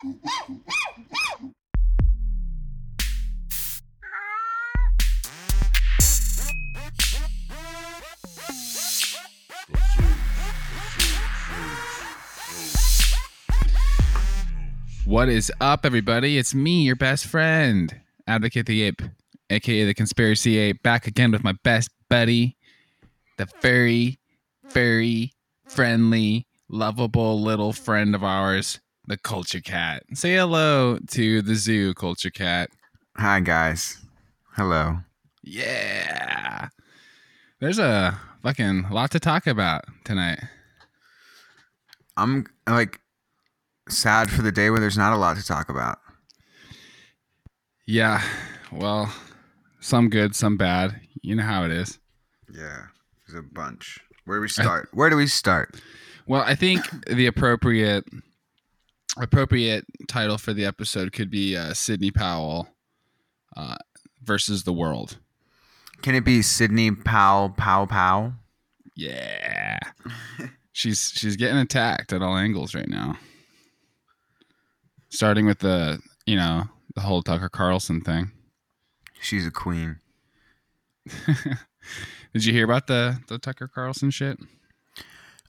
What is up, everybody? It's me, your best friend, Advocate the Ape, aka the Conspiracy Ape, back again with my best buddy, the very, very friendly, lovable little friend of ours, the Culture Cat. Say hello to the zoo, Culture Cat. Hi, guys. Hello. Yeah. There's a fucking lot to talk about tonight. I'm like sad for the day where there's not a lot to talk about. Yeah. Well, some good, some bad. You know how it is. Yeah, there's a bunch. Where do we start? Where do we start? Well, I think the appropriate appropriate title for the episode could be uh, Sidney Powell uh, versus the world. Can it be Sidney Powell Pow Pow? Yeah, she's she's getting attacked at all angles right now. Starting with the you know the whole Tucker Carlson thing. She's a queen. Did you hear about the the Tucker Carlson shit?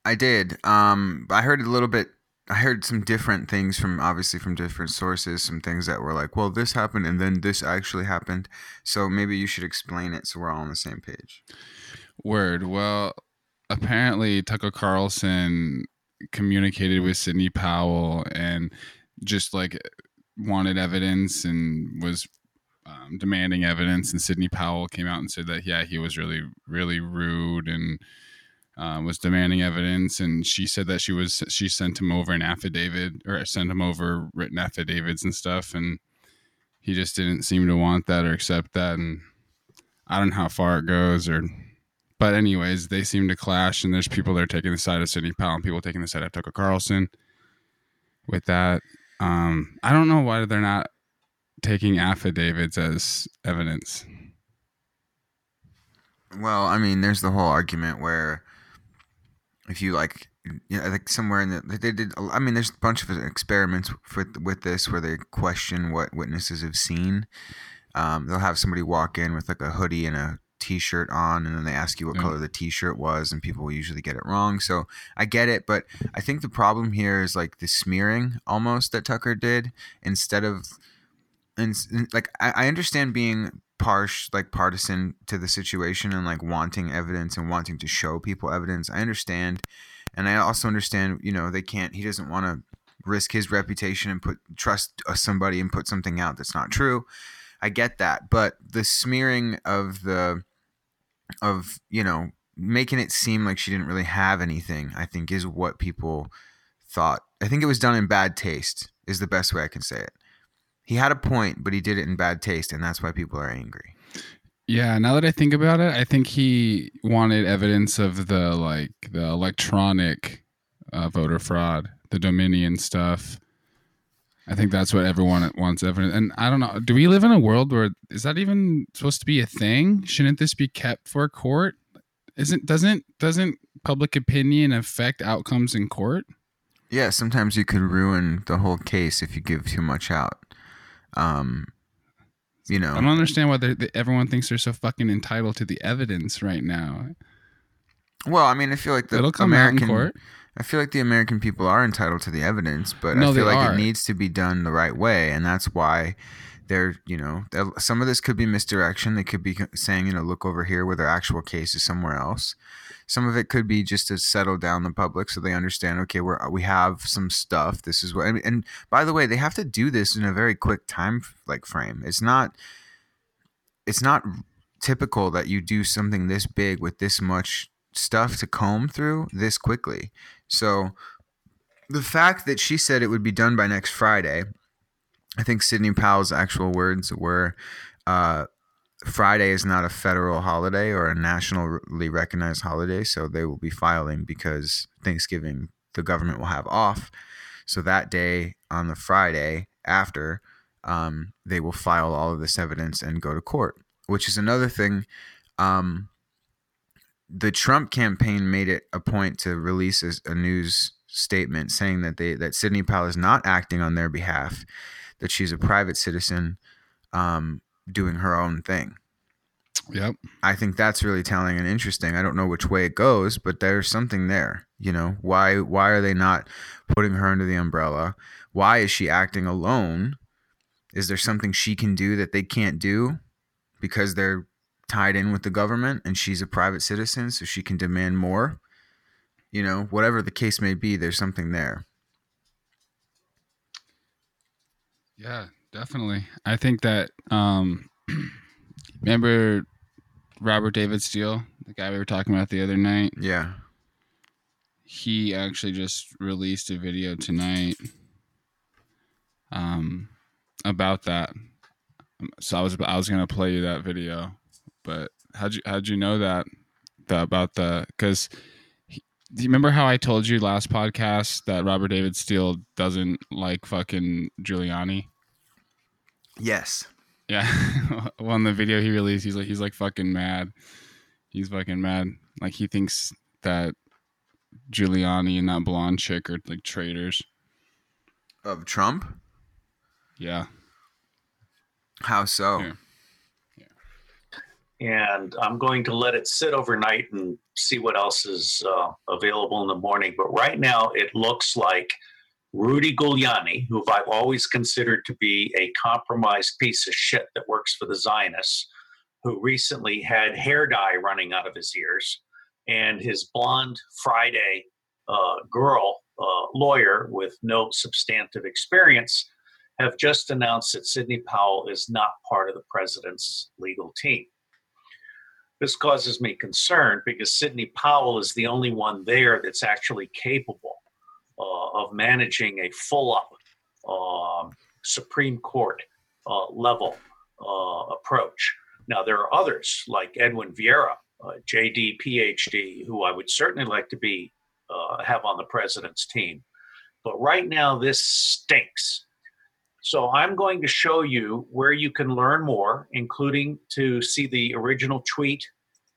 I did. Um, I heard a little bit. I heard some different things from obviously from different sources. Some things that were like, well, this happened and then this actually happened. So maybe you should explain it so we're all on the same page. Word. Well, apparently Tucker Carlson communicated with Sidney Powell and just like wanted evidence and was um, demanding evidence. And Sidney Powell came out and said that yeah, he was really really rude and um, was demanding evidence. And she said that she was she sent him over an affidavit or sent him over written affidavits and stuff. And he just didn't seem to want that or accept that. And I don't know how far it goes or. But anyways, they seem to clash, and there's people that are taking the side of Sidney Powell, and people taking the side of Tucker Carlson. With that, um, I don't know why they're not taking affidavits as evidence. Well, I mean, there's the whole argument where if you like, yeah, like somewhere in the they did. I mean, there's a bunch of experiments with with this where they question what witnesses have seen. Um, they'll have somebody walk in with like a hoodie and a t-shirt on and then they ask you what Yeah. color the t-shirt was and people will usually get it wrong so i get it but i think the problem here is like the smearing almost that tucker did instead of and and, like I, I understand being partial like partisan to the situation and like wanting evidence and wanting to show people evidence. I understand and i also understand you know they can't he doesn't want to risk his reputation and put trust uh, somebody and put something out that's not true. I get that but the smearing of the of you know making it seem like she didn't really have anything i think is what people thought. I think it was done in bad taste is the best way i can say it he had a point but he did it in bad taste and that's why people are angry Yeah, now that I think about it, I think he wanted evidence of the like the electronic uh, voter fraud, the Dominion stuff. I think that's what everyone wants evidence. And I don't know, do we live in a world where is that even supposed to be a thing? Shouldn't this be kept for court? Isn't doesn't doesn't public opinion affect outcomes in court? yeah sometimes you could ruin the whole case if you give too much out um you know I don't understand why they're- everyone thinks they're so fucking entitled to the evidence right now. well i mean i feel like the american court. I feel like the American people are entitled to the evidence, but No, I feel like are. it needs to be done the right way, and that's why they're, you know, they'll- some of this could be misdirection. They could be saying, you know, look over here where their actual case is somewhere else. Some of it could be just to settle down the public so they understand. Okay, we're we have some stuff. This is what. And, and by the way, they have to do this in a very quick time like frame. It's not. It's not typical that you do something this big with this much stuff to comb through this quickly. So the fact that she said it would be done by next Friday, I think Sidney Powell's actual words were uh, Friday is not a federal holiday or a nationally recognized holiday, so they will be filing because Thanksgiving the government will have off. So that day on the Friday after, um, they will file all of this evidence and go to court, which is another thing. Um, the Trump campaign made it a point to release a, news statement saying that they that Sidney Powell is not acting on their behalf, that she's a private citizen, um, doing her own thing. Yep. I think that's really telling and interesting. I don't know which way it goes, but there's something there. You know, why why are they not putting her under the umbrella? Why is she acting alone? Is there something she can do that they can't do because they're tied in with the government and she's a private citizen so she can demand more? You know, whatever the case may be, there's something there. Yeah, definitely. I think that um remember Robert David Steele, the guy we were talking about the other night? Yeah. He actually just released a video tonight um about that. So I was I was gonna play you that video, but how'd you how'd you know that, the, about the because do you remember how I told you last podcast that Robert David Steele doesn't like fucking Giuliani? Yes. Yeah. well, in the video he released, he's like he's like fucking mad. He's fucking mad. Like he thinks that Giuliani and that blonde chick are like traitors. Of Trump? Yeah. How so? Yeah. and I'm going to let it sit overnight and see what else is uh, available in the morning. But right now, it looks like Rudy Giuliani, who I've always considered to be a compromised piece of shit that works for the Zionists, who recently had hair dye running out of his ears, and his blonde Friday uh, girl uh, lawyer with no substantive experience have just announced that Sidney Powell is not part of the president's legal team. This causes me concern because Sidney Powell is the only one there that's actually capable of managing a full up um, Supreme Court uh, level uh, approach. Now, there are others like Edwin Vieira, uh, JD, PhD, who I would certainly like to be uh, have on the president's team. But right now, this stinks. So I'm going to show you where you can learn more, including to see the original tweet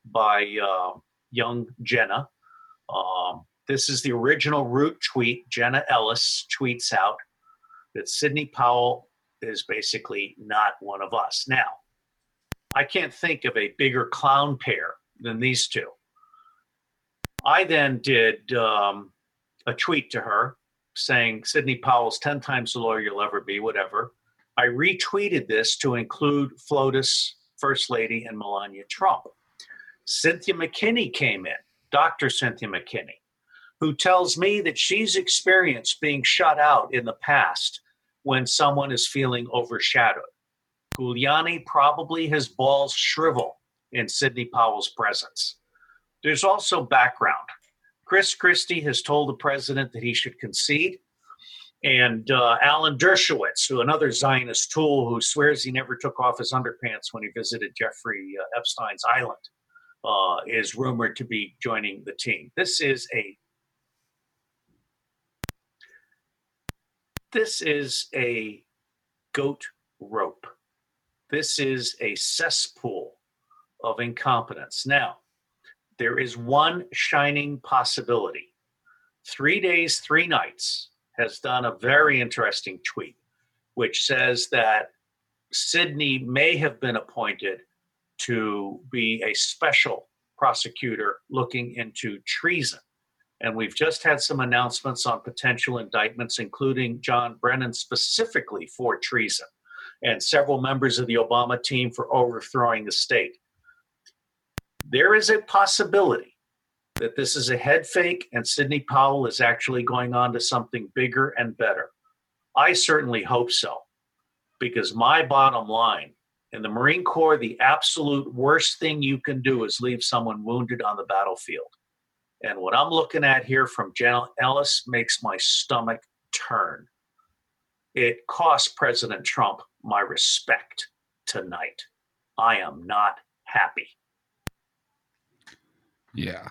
by uh, young Jenna. Um, this is the original root tweet. Jenna Ellis tweets out that Sidney Powell is basically not one of us. Now, I can't think of a bigger clown pair than these two. I then did um, a tweet to her saying Sidney Powell's 10 times the lawyer you'll ever be, whatever. I retweeted this to include FLOTUS, First Lady, and Melania Trump. Cynthia McKinney came in, Dr. Cynthia McKinney, who tells me that she's experienced being shut out in the past when someone is feeling overshadowed. Giuliani probably his balls shrivel in Sidney Powell's presence. There's also background. Chris Christie has told the president that he should concede. And uh, Alan Dershowitz, who another Zionist tool who swears he never took off his underpants when he visited Jeffrey uh, Epstein's island, uh, is rumored to be joining the team. This is a this is a goat rope. This is a cesspool of incompetence. Now, there is one shining possibility. Three days, three nights has done a very interesting tweet, which says that Sidney may have been appointed to be a special prosecutor looking into treason. And we've just had some announcements on potential indictments, including John Brennan specifically for treason, and several members of the Obama team for overthrowing the state. There is a possibility that this is a head fake and Sidney Powell is actually going on to something bigger and better. I certainly hope so, because my bottom line in the Marine Corps, the absolute worst thing you can do is leave someone wounded on the battlefield. And what I'm looking at here from Jen Ellis makes my stomach turn. It cost President Trump my respect tonight. I am not happy. Yeah.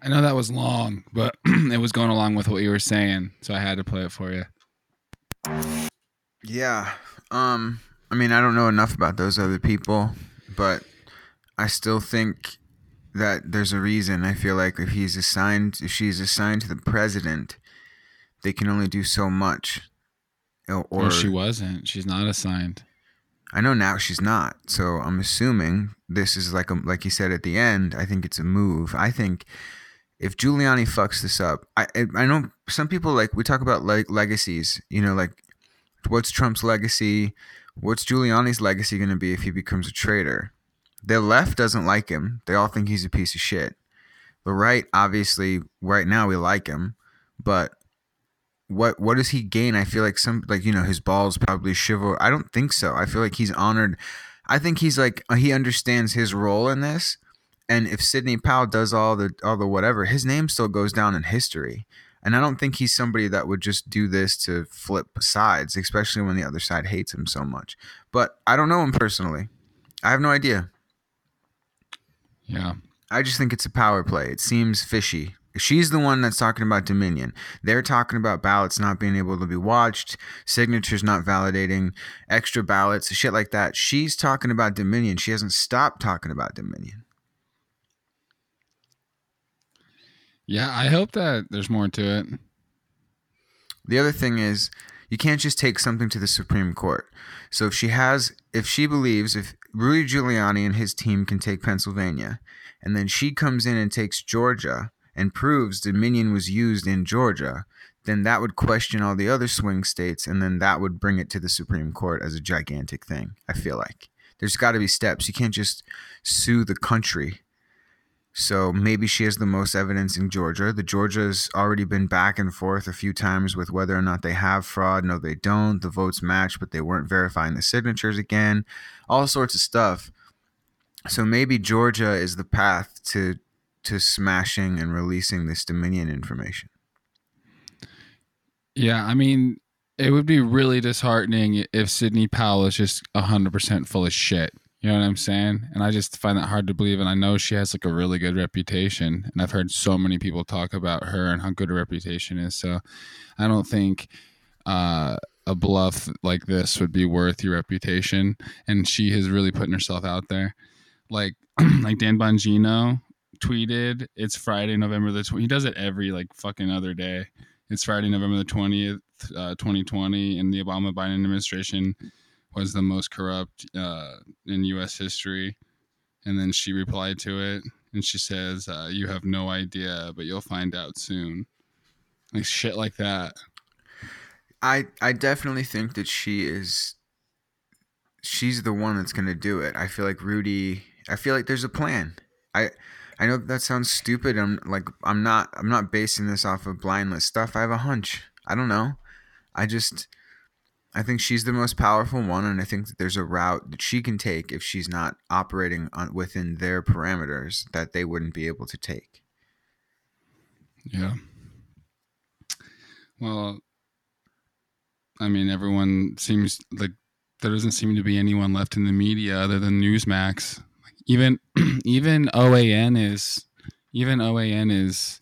I know that was long, but it was going along with what you were saying, so I had to play it for you. Yeah. Um I mean, I don't know enough about those other people, but I still think that there's a reason. I feel like if he's assigned if she's assigned to the president, they can only do so much. Or, Or she wasn't. She's not assigned. I know now she's not. So I'm assuming this is like a like you said at the end. I think it's a move. I think if Giuliani fucks this up, I I I know some people like we talk about like legacies. You know, like what's Trump's legacy? What's Giuliani's legacy going to be if he becomes a traitor? The left doesn't like him. They all think he's a piece of shit. The right, obviously, right now we like him, but what what does he gain? I feel like some like you know his balls probably shiver. I don't think so. I feel like he's honored. I think he's like he understands his role in this, and if Sidney Powell does all the all the whatever, his name still goes down in history. And I don't think he's somebody that would just do this to flip sides, especially when the other side hates him so much. But I don't know him personally. I have no idea. Yeah. I just think it's a power play. It seems fishy. She's the one that's talking about Dominion. They're talking about ballots not being able to be watched, signatures not validating, extra ballots, shit like that. She's talking about Dominion. She hasn't stopped talking about Dominion. Yeah, I hope that there's more to it. The other thing is, you can't just take something to the Supreme Court. So if she has, if she believes, if Rudy Giuliani and his team can take Pennsylvania, and then she comes in and takes Georgia and proves Dominion was used in Georgia, then that would question all the other swing states, and then that would bring it to the Supreme Court as a gigantic thing. I feel like there's got to be steps. You can't just sue the country. So maybe she has the most evidence in Georgia. The Georgia's already been back and forth a few times with whether or not they have fraud. No, they don't. The votes match, but they weren't verifying the signatures again. All sorts of stuff. So maybe Georgia is the path to to smashing and releasing this Dominion information. Yeah, I mean, it would be really disheartening if Sidney Powell is just 100% full of shit. You know what I'm saying? And I just find that hard to believe. And I know she has like a really good reputation. And I've heard so many people talk about her and how good her reputation is. So I don't think uh, a bluff like this would be worth your reputation. And she has really putting herself out there. Like, like Dan Bongino tweeted, it's Friday, November the 20th. He does it every like fucking other day. It's Friday, November the 20th, uh, 2020, and the Obama Biden administration was the most corrupt uh, in U.S. history. And then she replied to it, and she says, uh, "You have no idea, but you'll find out soon." Like shit like that. I I definitely think that she is she's the one that's to do it. I feel like Rudy I feel like there's a plan. I I know that sounds stupid. I'm like I'm not I'm not basing this off of blindless stuff. I have a hunch. I don't know. I just I think she's the most powerful one and I think that there's a route that she can take if she's not operating on within their parameters that they wouldn't be able to take. Yeah. Well, I mean, everyone seems like there doesn't seem to be anyone left in the media other than Newsmax. Even even OAN is even OAN is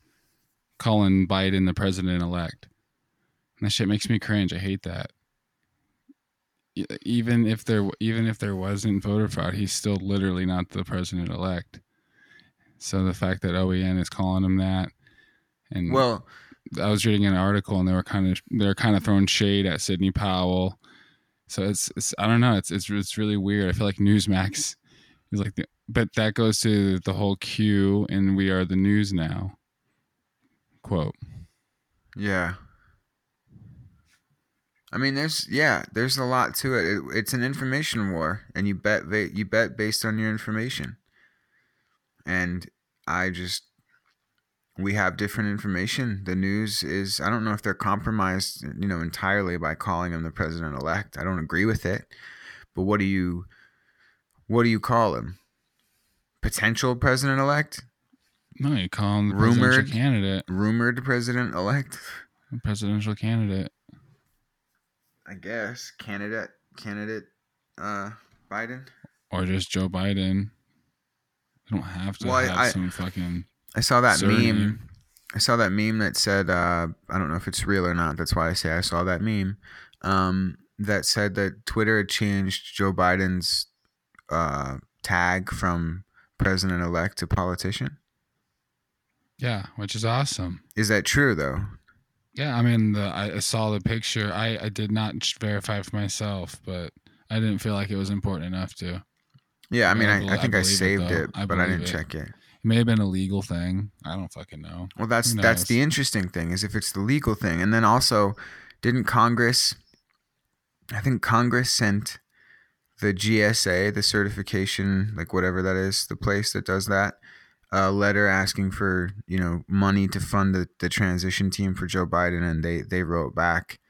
calling Biden the president elect. That shit makes me cringe. I hate that. Even if there even if there wasn't voter fraud, he's still literally not the president elect. So the fact that OAN is calling him that, and Well, I was reading an article and they were kind of they're kind of throwing shade at Sidney Powell. So it's, it's I don't know it's it's it's really weird. I feel like Newsmax is like the but that goes to the whole Q and we are the news now. Quote. Yeah. I mean, there's yeah, there's a lot to it. it it's an information war, and you bet you bet based on your information. And I just we have different information. The news is I don't know if they're compromised, you know, entirely by calling him the president elect. I don't agree with it. But what do you what do you call him? Potential president elect? No, you call him the Rumored. presidential candidate. Rumored president elect? Presidential candidate. I guess candidate candidate uh Biden. Or just Joe Biden. You don't have to Well, I- have I- some fucking I saw that surname. meme. I saw that meme that said uh I don't know if it's real or not. That's why I say I saw that meme. Um that said that Twitter had changed Joe Biden's uh tag from president elect to politician. Yeah, which is awesome. Is that true though? Yeah, I mean, the, I I saw the picture. I, I did not verify for myself, but I didn't feel like it was important enough to. Yeah, I mean, I I, I think I, believe it, saved it, I but I didn't it. check it. It may have been a legal thing. I don't fucking know. Well, that's that's the interesting thing is if it's the legal thing, and then also, didn't Congress? I think Congress sent the GSA, the certification, like whatever that is, the place that does that, a letter asking for you know money to fund the, the transition team for Joe Biden, and they they wrote back,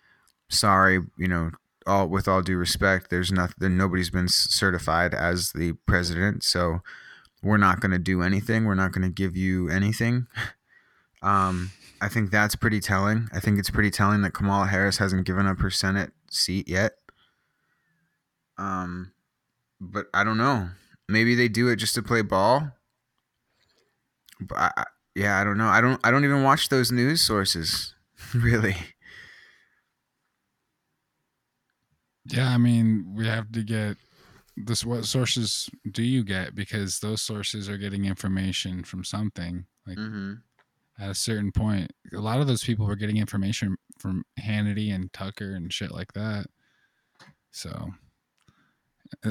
sorry, you know, all with all due respect, there's nothing, nobody's been certified as the president, so we're not going to do anything. We're not going to give you anything. Um, I think that's pretty telling. I think it's pretty telling that Kamala Harris hasn't given up her Senate seat yet. Um, but I don't know. Maybe they do it just to play ball. But I, I, yeah, I don't know. I don't. I don't even watch those news sources. really. Yeah, I mean, we have to get this. What sources do you get? Because those sources are getting information from something. Like Mm-hmm. at a certain point, a lot of those people were getting information from Hannity and Tucker and shit like that. So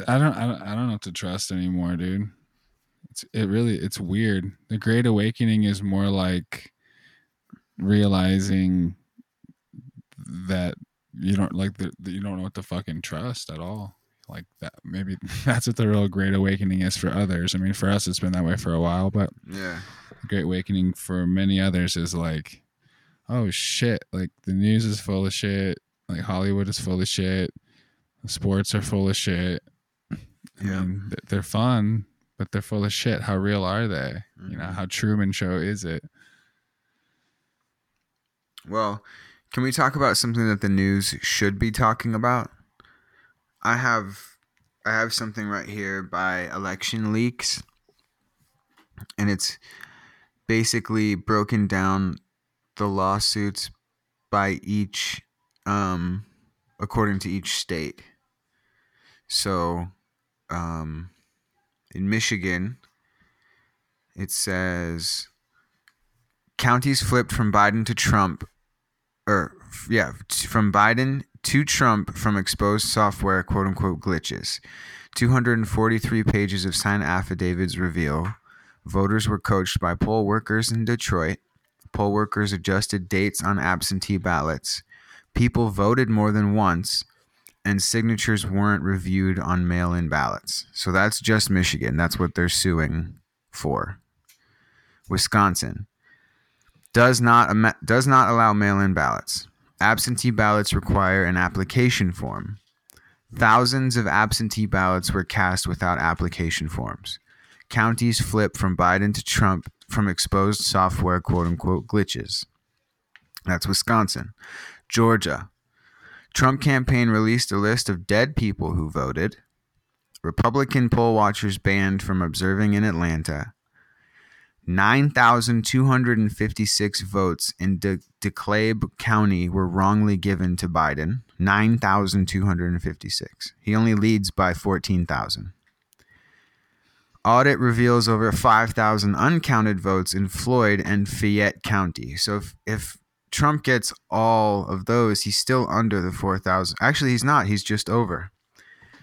I don't, I don't, I don't know what to trust anymore, dude. It's it really, it's weird. The Great Awakening is more like realizing that you don't like the, that you don't know what to fucking trust at all. Like that, maybe that's what the real Great Awakening is for others. I mean, for us, it's been that way for a while, but Yeah. the Great Awakening for many others is like, oh shit, like the news is full of shit, like Hollywood is full of shit, sports are full of shit. I Yeah. mean, they're fun, but they're full of shit. How real are they? You know, Mhm. how Truman Show is it? Well, can we talk about something that the news should be talking about? I have I have something right here by Election Leaks and it's basically broken down the lawsuits by each um according to each state. So, um in Michigan it says counties flipped from Biden to Trump or yeah, from Biden to Trump from exposed software quote unquote glitches. 243 pages of signed affidavits reveal voters were coached by poll workers in Detroit. Poll workers adjusted dates on absentee ballots. People voted more than once, and signatures weren't reviewed on mail in ballots. So that's just Michigan. That's what they're suing for. Wisconsin does not does not allow mail-in ballots. Absentee ballots require an application form. Thousands of absentee ballots were cast without application forms. Counties flip from Biden to Trump from exposed software quote unquote glitches. That's Wisconsin. Georgia. Trump campaign released a list of dead people who voted. Republican poll watchers banned from observing in Atlanta. 9,256 votes in De- DeKalb County were wrongly given to Biden. 9,256. He only leads by 14,000. Audit reveals over 5,000 uncounted votes in Floyd and Fayette County. So if, if Trump gets all of those, he's still under the 4,000. Actually, he's not. He's just over.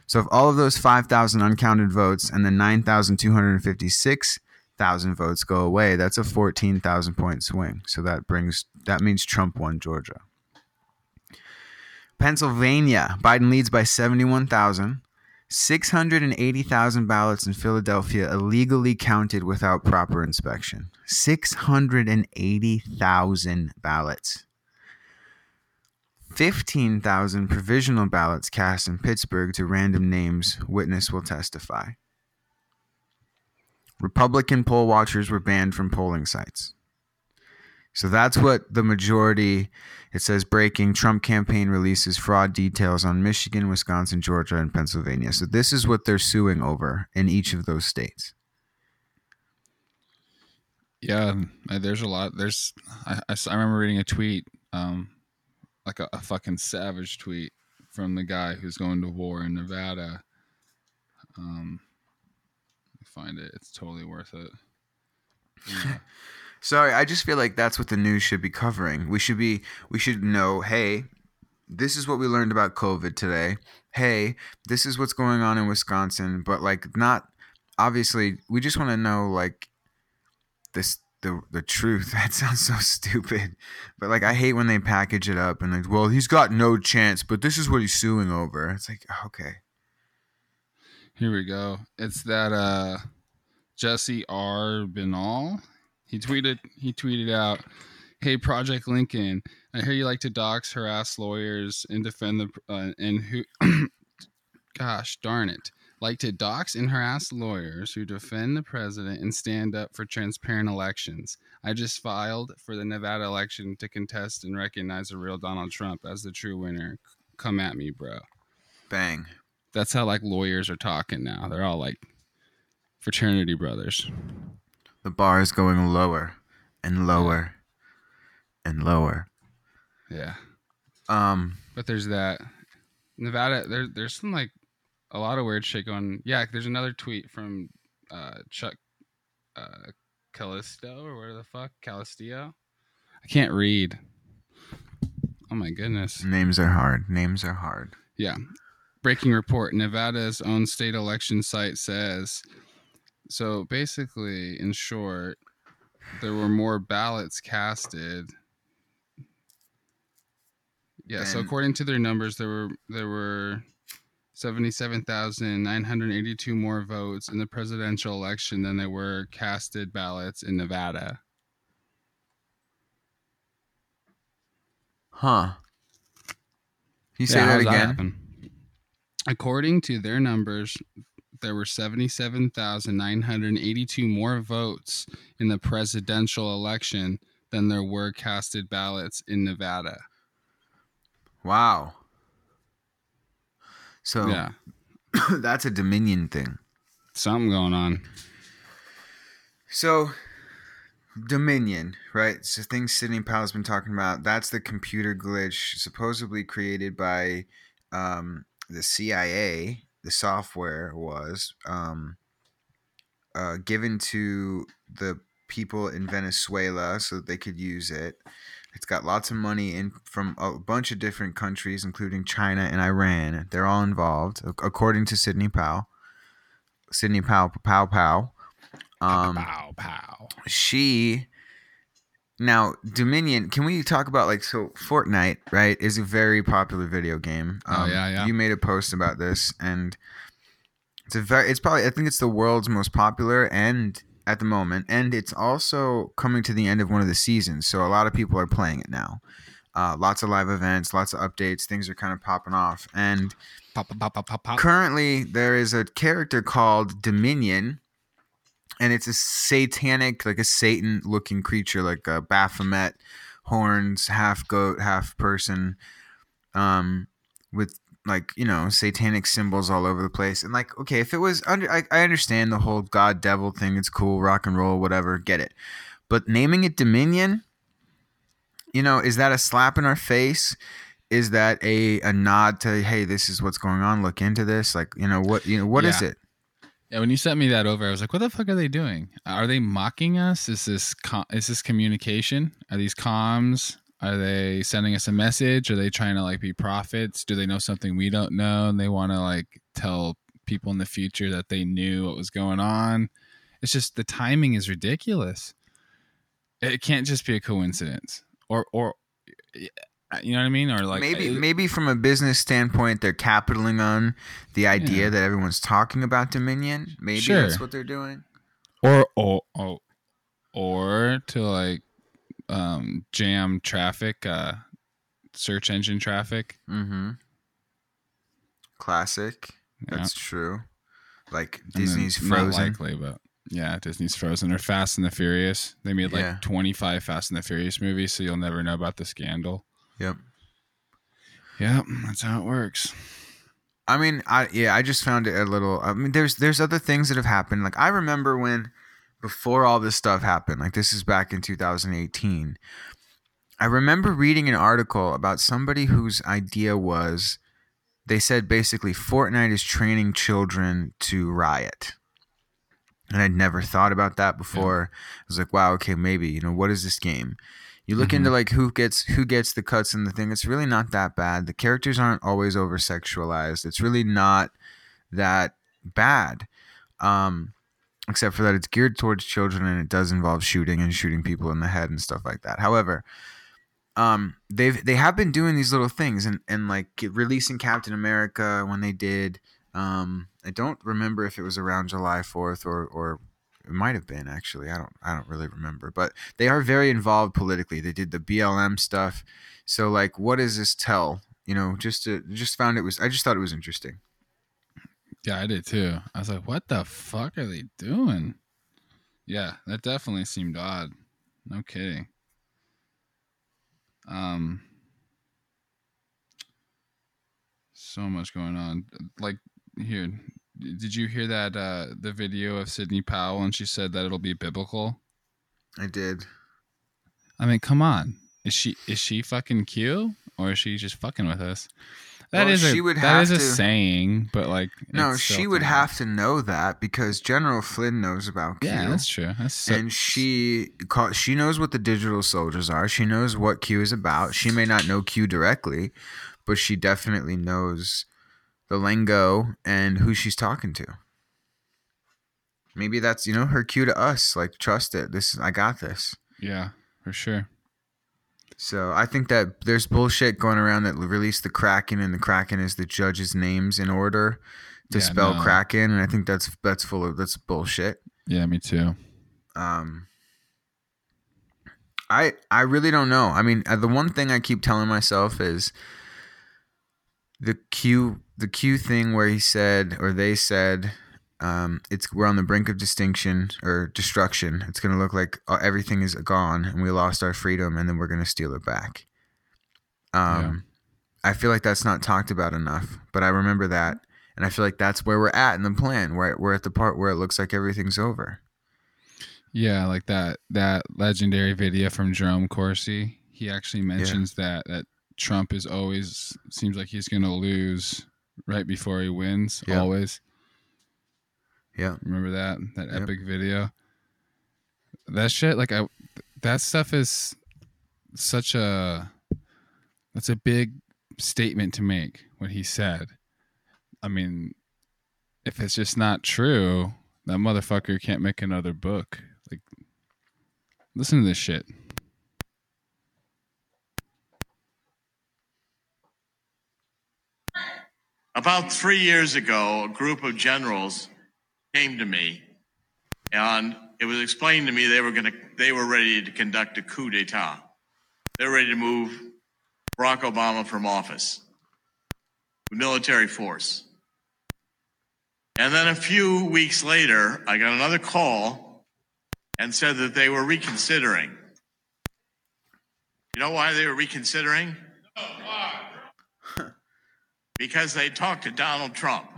So if all of those 5,000 uncounted votes and the 9,256 thousand votes go away, that's a fourteen thousand point swing. So that brings that means Trump won Georgia. Pennsylvania, Biden leads by seventy-one thousand. 680,000 ballots in Philadelphia illegally counted without proper inspection. 680,000 ballots. 15,000 provisional ballots cast in Pittsburgh to random names, witness will testify. Republican poll watchers were banned from polling sites. So that's what the majority, it says breaking Trump campaign releases fraud details on Michigan, Wisconsin, Georgia, and Pennsylvania. So this is what they're suing over in each of those states. Yeah, uh, there's a lot. There's I I remember reading a tweet, um, like a, a fucking savage tweet from the guy who's going to war in Nevada. Um, find it. It's totally worth it. Yeah. Sorry, I just feel like that's what the news should be covering. We should be we should know, hey, this is what we learned about COVID today. Hey, this is what's going on in Wisconsin, but like not obviously we just want to know like this the the truth. That sounds so stupid. But like I hate when they package it up and like, well, he's got no chance, but this is what he's suing over. It's like, okay. Here we go. It's that uh Jesse R. Binnall. He tweeted he tweeted out, "Hey Project Lincoln, I hear you like to dox, harass lawyers, and defend the uh, and who, gosh darn it, like to dox and harass lawyers who defend the president and stand up for transparent elections. I just filed for the Nevada election to contest and recognize the real Donald Trump as the true winner. Come at me, bro." Bang. That's how like lawyers are talking now. They're all like fraternity brothers. The bar is going lower and lower and lower. Yeah. Um But there's that Nevada. There, there's some like a lot of weird shit going. Yeah, there's another tweet from uh, Chuck uh, Callesto or where the fuck Callistillo. I can't read. Oh my goodness. names are hard. Names are hard. Yeah. Breaking report Nevada's own state election site says so basically, in short, there were more ballots casted. Yeah, so according to their numbers, there were there were seventy-seven thousand nine hundred eighty-two more votes in the presidential election than there were casted ballots in Nevada. Huh. Can you say Yeah, how that again? happen? According to their numbers, there were 77,982 more votes in the presidential election than there were casted ballots in Nevada. wow. So Yeah, that's a Dominion thing. something going on. So Dominion, right? So things Sidney Powell's been talking about. That's the computer glitch supposedly created by um, the CIA. The software was um, uh, given to the people in Venezuela so that they could use it. It's got lots of money in from a bunch of different countries, including China and Iran. They're all involved, according to Sidney Powell. Sidney Powell, Pow Pow. Um, pow pow. she now Dominion. Can we talk about like so? Fortnite, right, is a very popular video game. Um, Oh, yeah, yeah. You made a post about this, and it's a very. It's probably I think it's the world's most popular and at the moment, and it's also coming to the end of one of the seasons. So a lot of people are playing it now. Uh, lots of live events, lots of updates. Things are kind of popping off, and Pop pop pop pop pop. currently there is a character called Dominion, and it's a satanic, like a Satan looking creature, like a Baphomet, horns, half goat, half person, um, with like you know satanic symbols all over the place. And like, okay, if it was under, I, I understand the whole God devil thing. It's cool, rock and roll, whatever, get it. But naming it Dominion, you know, is that a slap in our face? Is that a, a nod to hey, this is what's going on? Look into this. Like, you know what? You know what is Yeah. it? Yeah, when you sent me that over, I was like, "What the fuck are they doing? Are they mocking us? Is this com- is this communication? Are these comms? Are they sending us a message? Are they trying to like be prophets? Do they know something we don't know and they want to like tell people in the future that they knew what was going on? It's just the timing is ridiculous. It can't just be a coincidence, or or you know what I mean, or like maybe it- maybe from a business standpoint, they're capitaling on the idea Yeah. that everyone's talking about Dominion. Maybe Sure. that's what they're doing. or or or, or to like um jam traffic uh search engine traffic Mm-hmm. Classic. Yeah. That's true. Like then Disney's not Frozen. likely but yeah disney's frozen or fast and the furious they made like Yeah. 25 fast and the furious movies so you'll never know about the scandal Yep. Yep, that's how it works I mean, I yeah, I just found it a little. I mean, there's there's other things that have happened. Like I remember when before all this stuff happened. Like this is back in 2018. I remember reading an article about somebody whose idea was they said basically Fortnite is training children to riot. and I'd never thought about that before. I was like, wow, okay, maybe you know what is this game? You look Mhm. into like who gets who gets the cuts and the thing. It's really not that bad. The characters aren't always over sexualized. It's really not that bad, um, except for that it's geared towards children and it does involve shooting and shooting people in the head and stuff like that. However, um, they've they have been doing these little things and and like releasing Captain America when they did. Um, I don't remember if it was around July Fourth or or it might have been actually. I don't I don't really remember, but they are very involved politically. They did the BLM stuff. So like, what does this tell? You know, just to, just found it was. I just thought it was interesting. Yeah, I did too. I was like, what the fuck are they doing? Yeah, that definitely seemed odd. No kidding. Um so much going on. Like here, did you hear that uh the video of Sidney Powell and she said that it'll be biblical? I did. I mean, come on. Is she is she fucking Q or is she just fucking with us? That Well, is a she would that have is a saying, but like No, she would kinda- have to know that because General Flynn knows about Q. Yeah, that's true. That's so, and she ca- she knows what the digital soldiers are. She knows what Q is about. She may not know Q directly, but she definitely knows the lingo and who she's talking to. Maybe that's you know her cue to us. Like trust it. This I got this. yeah, for sure. So I think that there's bullshit going around that released the Kraken, and the Kraken is the judges' names in order to Yeah, spell no. Kraken, and I think that's that's full of that's bullshit. Yeah, me too. Um, I I really don't know. I mean, uh, the one thing I keep telling myself is the Q the Q thing where he said or they said um, it's we're on the brink of distinction or destruction. It's gonna look like uh, everything is gone and we lost our freedom, and then we're gonna steal it back. Um, I feel like that's not talked about enough, but I remember that, and I feel like that's where we're at in the plan. Where we're at the part where it looks like everything's over. Yeah, like that that legendary video from Jerome Corsi. He actually mentions that that Trump is always seems like he's gonna lose right before he wins. Yeah. Always. Yeah. Remember that that Yep. epic video. That shit, like I, that stuff is such a that's a big statement to make. What he said. I mean, if it's just not true, that motherfucker can't make another book. Like, listen to this shit. About three years ago, a group of generals came to me, and it was explained to me they were going to they were ready to conduct a coup d'état. They were ready to move Barack Obama from office with military force. And then a few weeks later, I got another call and said that they were reconsidering. You know why they were reconsidering? Because they talked to Donald Trump.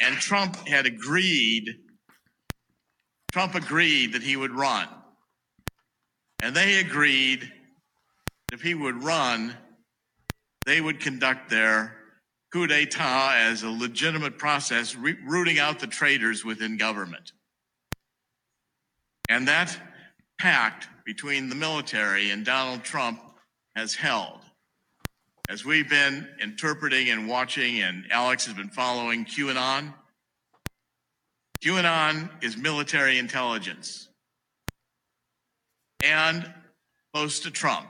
And Trump had agreed, Trump agreed that he would run. And they agreed that if he would run, they would conduct their coup d'etat as a legitimate process, re- rooting out the traitors within government. And that pact between the military and Donald Trump has held. As we've been interpreting and watching, and Alex has been following QAnon, QAnon is military intelligence and close to Trump.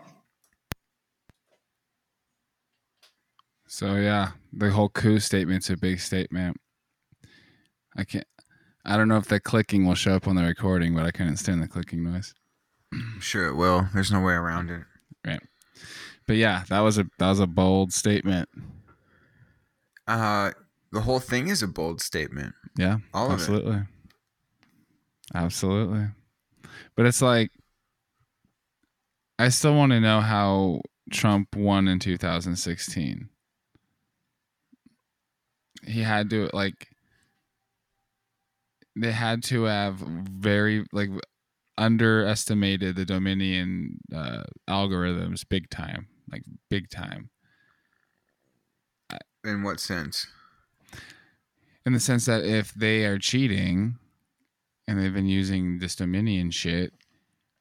So yeah, the whole coup statement's a big statement. I can't. I don't know if the clicking will show up on the recording, but I couldn't stand the clicking noise. I'm sure it will. There's no way around it. But yeah, that was a that was a bold statement. Uh, the whole thing is a bold statement. Yeah, All of it. absolutely, absolutely. But it's like, I still want to know how Trump won in 2016. He had to like, they had to have very like underestimated the Dominion uh, algorithms big time, like big time. In what sense? in the sense that if they are cheating and they've been using this Dominion shit,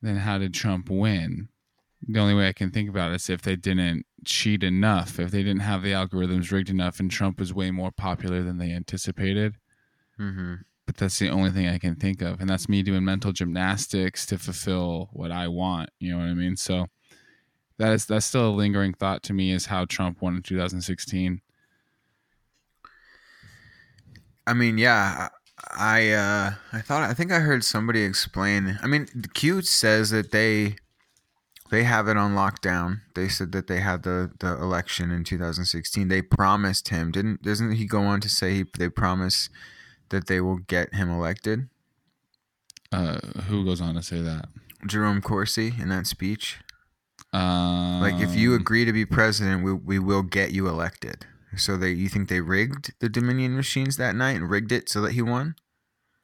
then how did Trump win? The only way I can think about it is if they didn't cheat enough, if they didn't have the algorithms rigged enough, and Trump was way more popular than they anticipated. Mm-hmm. But that's the only thing I can think of, and that's me doing mental gymnastics to fulfill what I want. You know what I mean? So that is that's still a lingering thought to me is how Trump won in 2016. I mean, yeah, I uh, I thought I think I heard somebody explain. I mean, the Q says that they they have it on lockdown. They said that they had the the election in 2016. They promised him, didn't? Doesn't he go on to say he, they promise that they will get him elected? Uh, who goes on to say that? Jerome Corsi in that speech. Um, Like, if you agree to be president, we we will get you elected. So they, you think they rigged the Dominion machines that night and rigged it so that he won?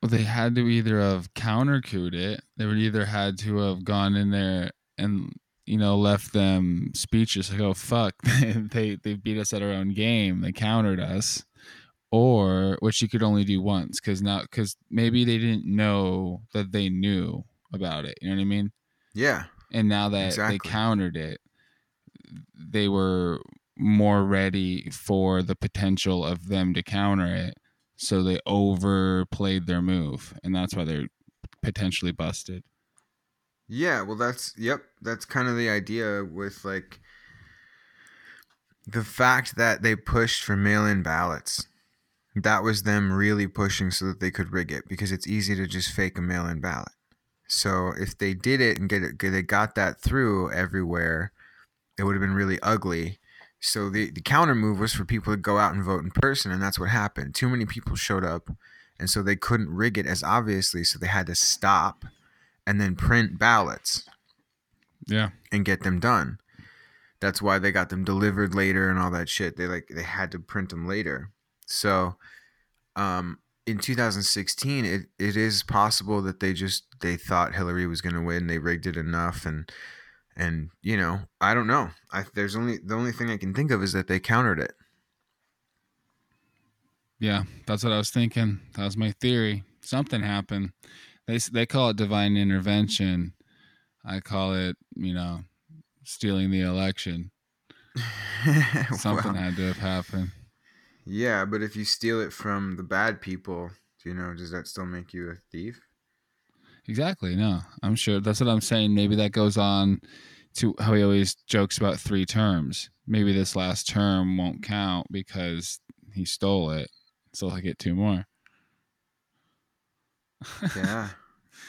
Well, they had to either have countercouped it. They would either had to have gone in there and you know left them speechless like, "Oh fuck, they they beat us at our own game. They countered us," or which you could only do once because now because maybe they didn't know that they knew about it. You know what I mean? Yeah. And now that Exactly. they countered it, they were more ready for the potential of them to counter it. So they overplayed their move, and that's why they're potentially busted. Yeah, well that's yep, that's kind of the idea with like the fact that they pushed for mail-in ballots. That was them really pushing so that they could rig it because it's easy to just fake a mail-in ballot. So if they did it and get it they got that through everywhere, it would have been really ugly. So the the counter move was for people to go out and vote in person and that's what happened. Too many people showed up and so they couldn't rig it as obviously, so they had to stop and then print ballots Yeah. and get them done. That's why they got them delivered later and all that shit. They like they had to print them later. So um in 2016 it, it is possible that they just they thought Hillary was going to win. They rigged it enough and and you know, I don't know. I there's only the only thing I can think of is that they countered it. Yeah, that's what I was thinking. That was my theory. Something happened. They they call it divine intervention. I call it, you know, stealing the election. Something Well, had to have happened. Yeah, but if you steal it from the bad people, you know, does that still make you a thief? Exactly. No, I'm sure. That's what I'm saying. Maybe that goes on to how he always jokes about three terms. Maybe this last term won't count because he stole it. So he'll get two more. Yeah.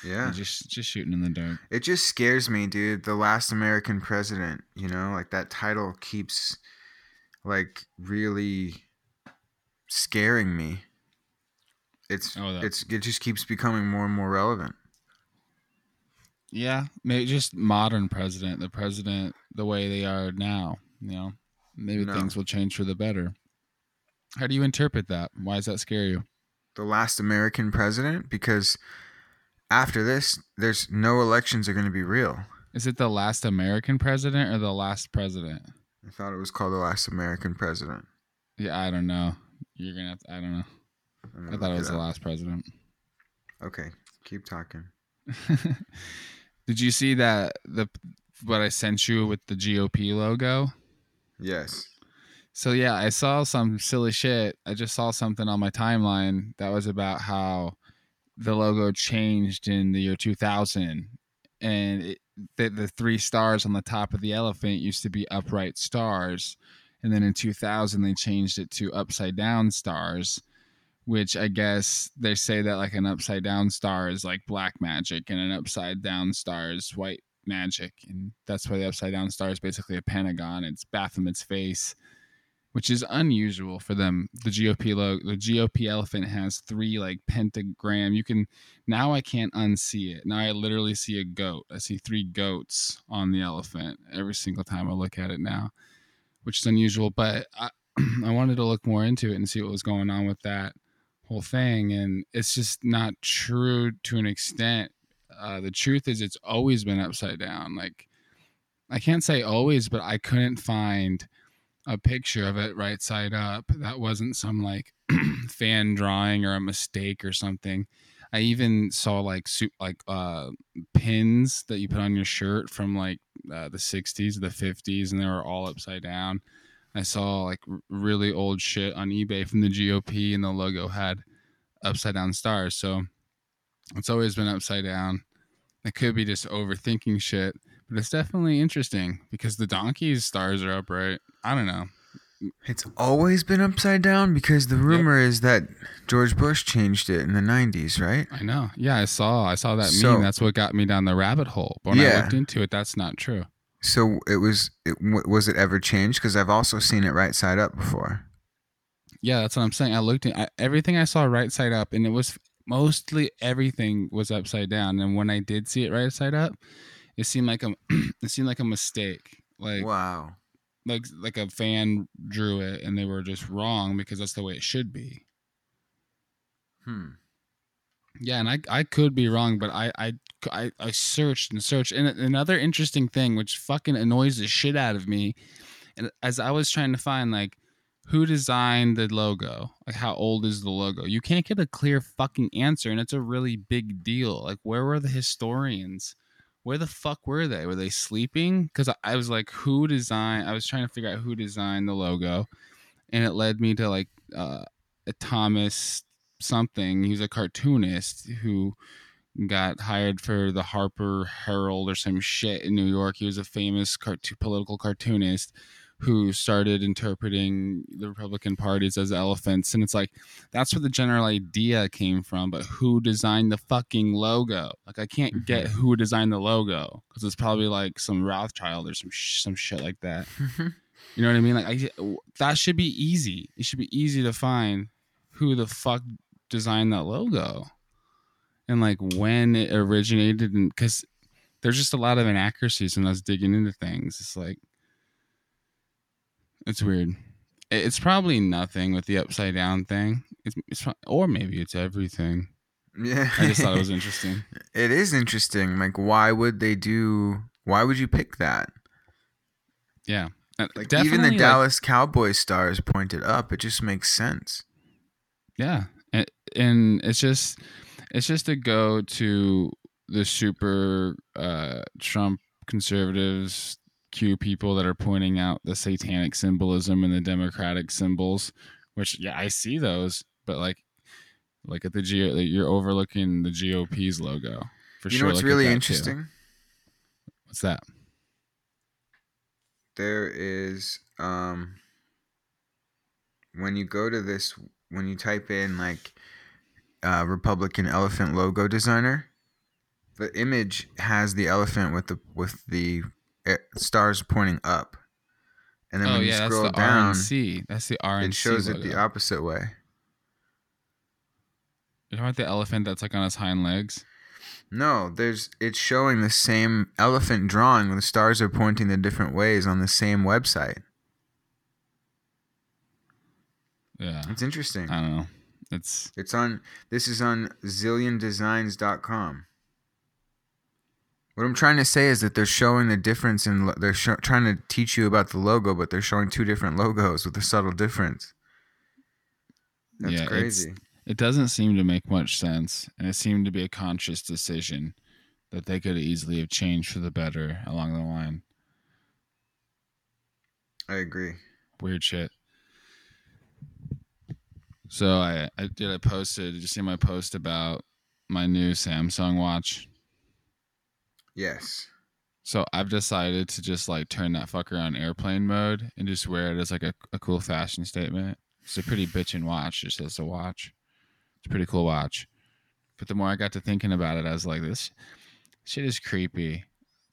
Yeah. just just shooting in the dark. It just scares me, dude. The last American president, you know, like that title keeps like really scaring me. It's Oh, it's it just keeps becoming more and more relevant. Yeah, maybe just modern president, the president the way they are now. You know, maybe No. things will change for the better. How do you interpret that? Why does that scare you? The last American president because after this there's no elections are going to be real. Is it the last American president or the last president? I thought it was called the last American president. Yeah, I don't know. You're gonna. Have to, I don't know. I thought it was the last president. Okay, keep talking. Did you see that the what I sent you with the GOP logo? Yes. So yeah, I saw some silly shit. I just saw something on my timeline that was about how the logo changed in the year 2000 and it, the, the three stars on the top of the elephant used to be upright stars and then in 2000 they changed it to upside down stars which i guess they say that like an upside down star is like black magic and an upside down star is white magic and that's why the upside down star is basically a pentagon it's baphomet's face which is unusual for them. The GOP logo, the GOP elephant has three like pentagram. You can now I can't unsee it. Now I literally see a goat. I see three goats on the elephant every single time I look at it now, which is unusual. But I, I wanted to look more into it and see what was going on with that whole thing, and it's just not true to an extent. Uh, the truth is, it's always been upside down. Like I can't say always, but I couldn't find a picture of it right side up. That wasn't some like fan drawing or a mistake or something. I even saw like soup like uh pins that you put on your shirt from like uh, the 60s, the 50s and they were all upside down. I saw like really old shit on eBay from the GOP and the logo had upside down stars. So it's always been upside down. It could be just overthinking shit, but it's definitely interesting because the donkey's stars are upright. I don't know. It's always been upside down because the rumor is that George Bush changed it in the 90s, right? I know. Yeah, I saw. I saw that So- meme. That's what got me down the rabbit hole. But when I looked into it, that's not true. So it was it, w- was it ever changed because I've also seen it right side up before. Yeah, that's what I'm saying. I looked at I, everything I saw right side up, and it was mostly everything was upside down. And when I did see it right side up, it seemed like a it seemed like a mistake. Like wow. Like like a fan drew it, and they were just wrong because that's the way it should be. Hmm. Yeah, and I I could be wrong, but I I I, I searched and searched. And another interesting thing, which fucking annoys the shit out of me, and as I was trying to find like who designed the logo, like how old is the logo, you can't get a clear fucking answer, and it's a really big deal. Like where were the historians? Where the fuck were they? Were they sleeping? Because I, I was like, who designed? I was trying to figure out who designed the logo, and it led me to like uh, Thomas something. He was a cartoonist who got hired for the Harper Herald or some shit in New York. He was a famous political cartoonist who started interpreting the Republican parties as elephants. And it's like, that's where the general idea came from. But who designed the fucking logo? Like, I can't mm-hmm. get who designed the logo because it's probably like some Rothschild or some sh- some shit like that. You know what I mean? Like, I, that should be easy. It should be easy to find who the fuck designed that logo and like when it originated and because there's just a lot of inaccuracies in us digging into things it's like it's weird it's probably nothing with the upside down thing it's, it's or maybe it's everything yeah. i just thought it was interesting It is interesting. Like, why would they do? Why would you pick that? yeah Uh, Like, even definitely, the like- Dallas Cowboys stars pointed up. It just makes sense. Yeah, and, and it's just it's just to go to the super uh, Trump conservatives Q people that are pointing out the satanic symbolism and the democratic symbols, which yeah, I see those, but like like at the G, you're overlooking the GOP's logo for you sure. know what's really that, too. interesting? What's that? There is um when you go to this when you type in like uh, Republican elephant logo designer, the image has the elephant with the with the stars pointing up, and then oh when you yeah, that's scroll the down, RNC. That's the RNC. it shows logo. it the opposite way. You're talking about the elephant that's like on its hind legs. No, there's it's showing the same elephant drawing. where The stars are pointing the different ways on the same website. Yeah, It's interesting. I don't know. It's It's on. This is on zilliondesigns.com. What I'm trying to say is that they're showing the difference in. lo- They're sho- trying to teach you about the logo, but they're showing two different logos with a subtle difference. That's Yeah, crazy. it doesn't seem to make much sense and it seemed to be a conscious decision that they could easily have changed for the better along the line I agree. weird shit so i i did i posted did you see my post about my new samsung watch Yes. so i've decided to just like turn that fucker on airplane mode and just wear it as like a, a cool fashion statement. It's a pretty bitchin' watch just as a watch. It's a pretty cool watch. But the more i got to thinking about it i was like this shit is creepy.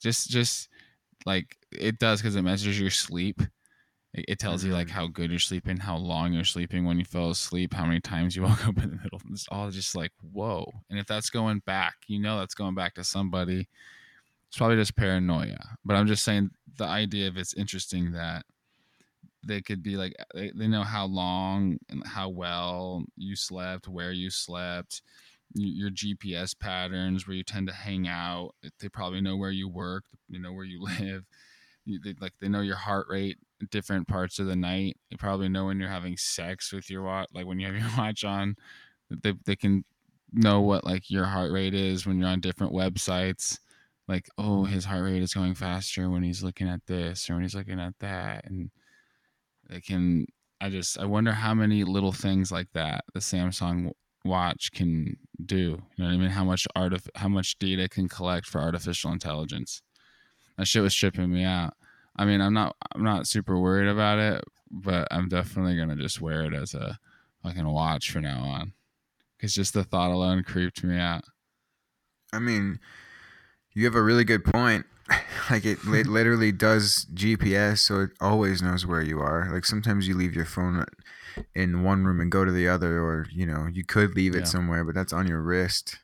Just just like it does because it measures your sleep. It, it tells you like Mhm. how good you're sleeping how long you're sleeping when you fell asleep how many times you woke up in the middle it's all just like whoa. And if that's going back you know that's going back to somebody it's probably just paranoia but i'm just saying the idea of it's interesting that they could be like they, they know how long and how well you slept where you slept your gps patterns where you tend to hang out they probably know where you work they know where you live they, like they know your heart rate different parts of the night. They probably know when you're having sex with your watch, like when you have your watch on. They they can know what like your heart rate is when you're on different websites. Like, oh, mm-hmm. his heart rate is going faster when he's looking at this or when he's looking at that, and they can. I just I wonder how many little things like that the Samsung watch can do. You know what I mean? How much art of how much data can collect for artificial intelligence. That shit was tripping me out. I mean, I'm not I'm not super worried about it, but I'm definitely gonna just wear it as a fucking watch from now on. Cause just the thought alone creeped me out. I mean, you have a really good point. like it, it literally does GPS, so it always knows where you are. Like sometimes you leave your phone in one room and go to the other, or you know, you could leave it Yeah. somewhere, but that's on your wrist.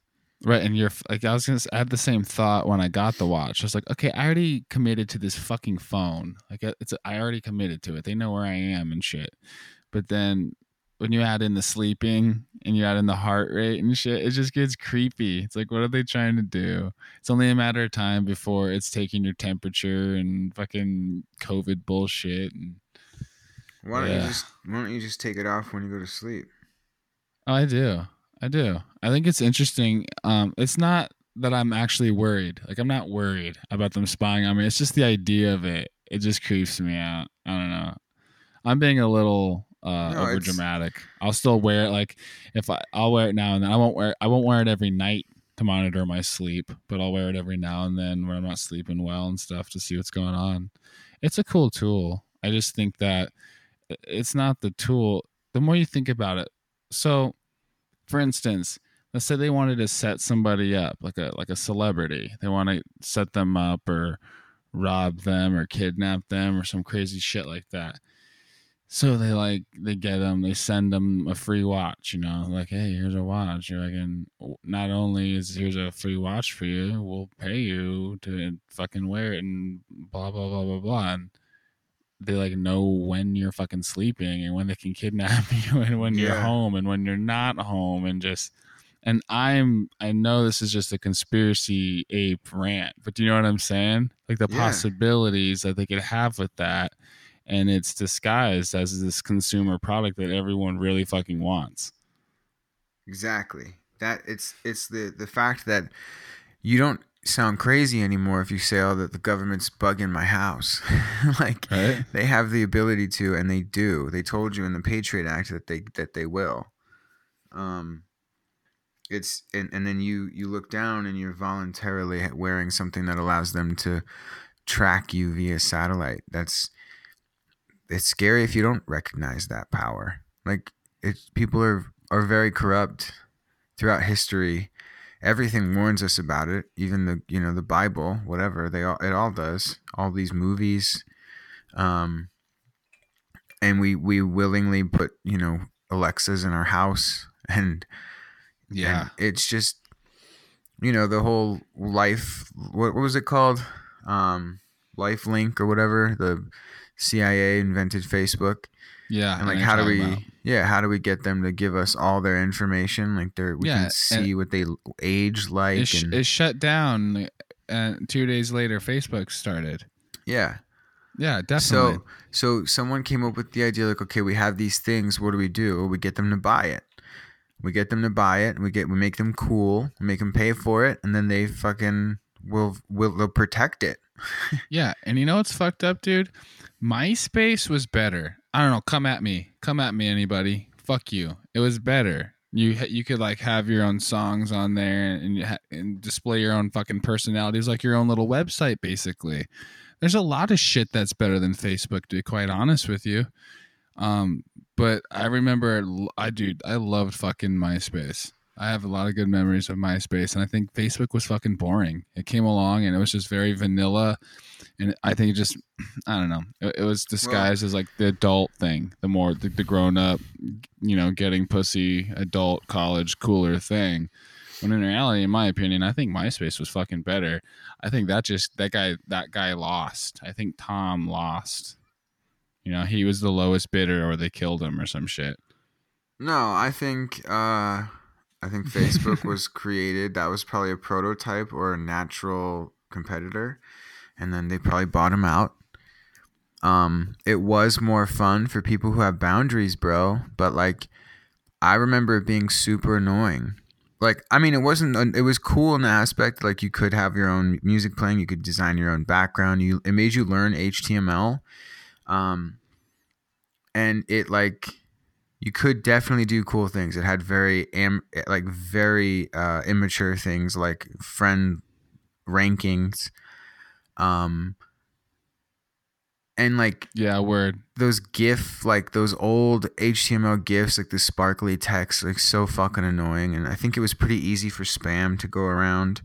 Right, and you're like I was gonna. I had the same thought when I got the watch. I was like, okay, I already committed to this fucking phone. Like uh, it's, I already committed to it. They know where I am and shit. But then when you add in the sleeping and you add in the heart rate and shit, it just gets creepy. It's like, what are they trying to do? It's only a matter of time before it's taking your temperature and fucking COVID bullshit. And Why don't you just Why don't you just take it off when you go to sleep? Oh, I do. I do. I think it's interesting. Um, it's not that I'm actually worried. Like I'm not worried about them spying on me. It's just the idea of it. It just creeps me out. I don't know. I'm being a little uh No, over dramatic. I'll still wear it like if I I'll wear it now and then. I won't wear I won't wear it every night to monitor my sleep, but I'll wear it every now and then when I'm not sleeping well and stuff to see what's going on. It's a cool tool. I just think that it's not the tool. The more you think about it, so for instance, let's say they wanted to set somebody up like a like a celebrity. They want to set them up or rob them or kidnap them or some crazy shit like that. So they like they get them, they send them a free watch, you know, like hey, here's a watch. You're like, and not only is here's a free watch for you, we'll pay you to fucking wear it and blah blah blah blah blah. And they like know when you're fucking sleeping and when they can kidnap you and when you're home and when you're not home and just and I'm I know this is just a conspiracy ape rant, but do you know what I'm saying? Like the Yeah. possibilities that they could have with that and it's disguised as this consumer product that everyone really fucking wants. Exactly. That it's it's the the fact that you don't sound crazy anymore if you say, "Oh, that the government's bugging my house." like Right? they have the ability to, and they do. They told you in the Patriot Act that they that they will. Um, it's and, and then you you look down and you're voluntarily wearing something that allows them to track you via satellite. That's it's scary if you don't recognize that power. Like it, people are are very corrupt throughout history. Everything warns us about it. Even the you know the Bible, whatever they all it all does. All these movies, um, and we we willingly put you know Alexas in our house, and Yeah. and it's just you know the whole life. What, what was it called? Um, Life Link or whatever. The CIA invented Facebook Yeah. and like how do we about. yeah how do we get them to give us all their information like they're we Yeah, can see what they age like it, sh- and it shut down and two days later Facebook started. yeah Yeah, definitely. so so someone came up with the idea like okay we have these things what do we do we get them to buy it we get them to buy it we get we make them cool we make them pay for it and then they fucking will will they'll protect it Yeah, and you know what's fucked up, dude? MySpace was better. I don't know. Come at me. Come at me, anybody. Fuck you. It was better. You you could like have your own songs on there and and display your own fucking personalities, like your own little website, basically. There's a lot of shit that's better than Facebook, to be quite honest with you. Um, but I remember I dude, I loved fucking MySpace. I have a lot of good memories of MySpace, and I think Facebook was fucking boring. It came along and it was just very vanilla, and I think it just, I don't know, it, it was disguised as like the adult thing, the more the, the grown up, you know, getting pussy, adult, college, cooler thing. When in reality, in my opinion, I think MySpace was fucking better. I think that just that guy that guy lost. I think Tom lost. You know, he was the lowest bidder, or they killed him, or some shit. no i think uh i think facebook was created that was probably a prototype or a natural competitor and then they probably bought him out Um, it was more fun for people who have boundaries, bro. But like, I remember it being super annoying. Like, I mean, it wasn't. It was cool in the aspect like you could have your own music playing. You could design your own background. You it made you learn HTML. Um, and it like you could definitely do cool things. It had very am like very uh, immature things like friend rankings, um, and like Yeah, word. those GIF like those old HTML GIFs like the sparkly text like so fucking annoying. And I think it was pretty easy for spam to go around.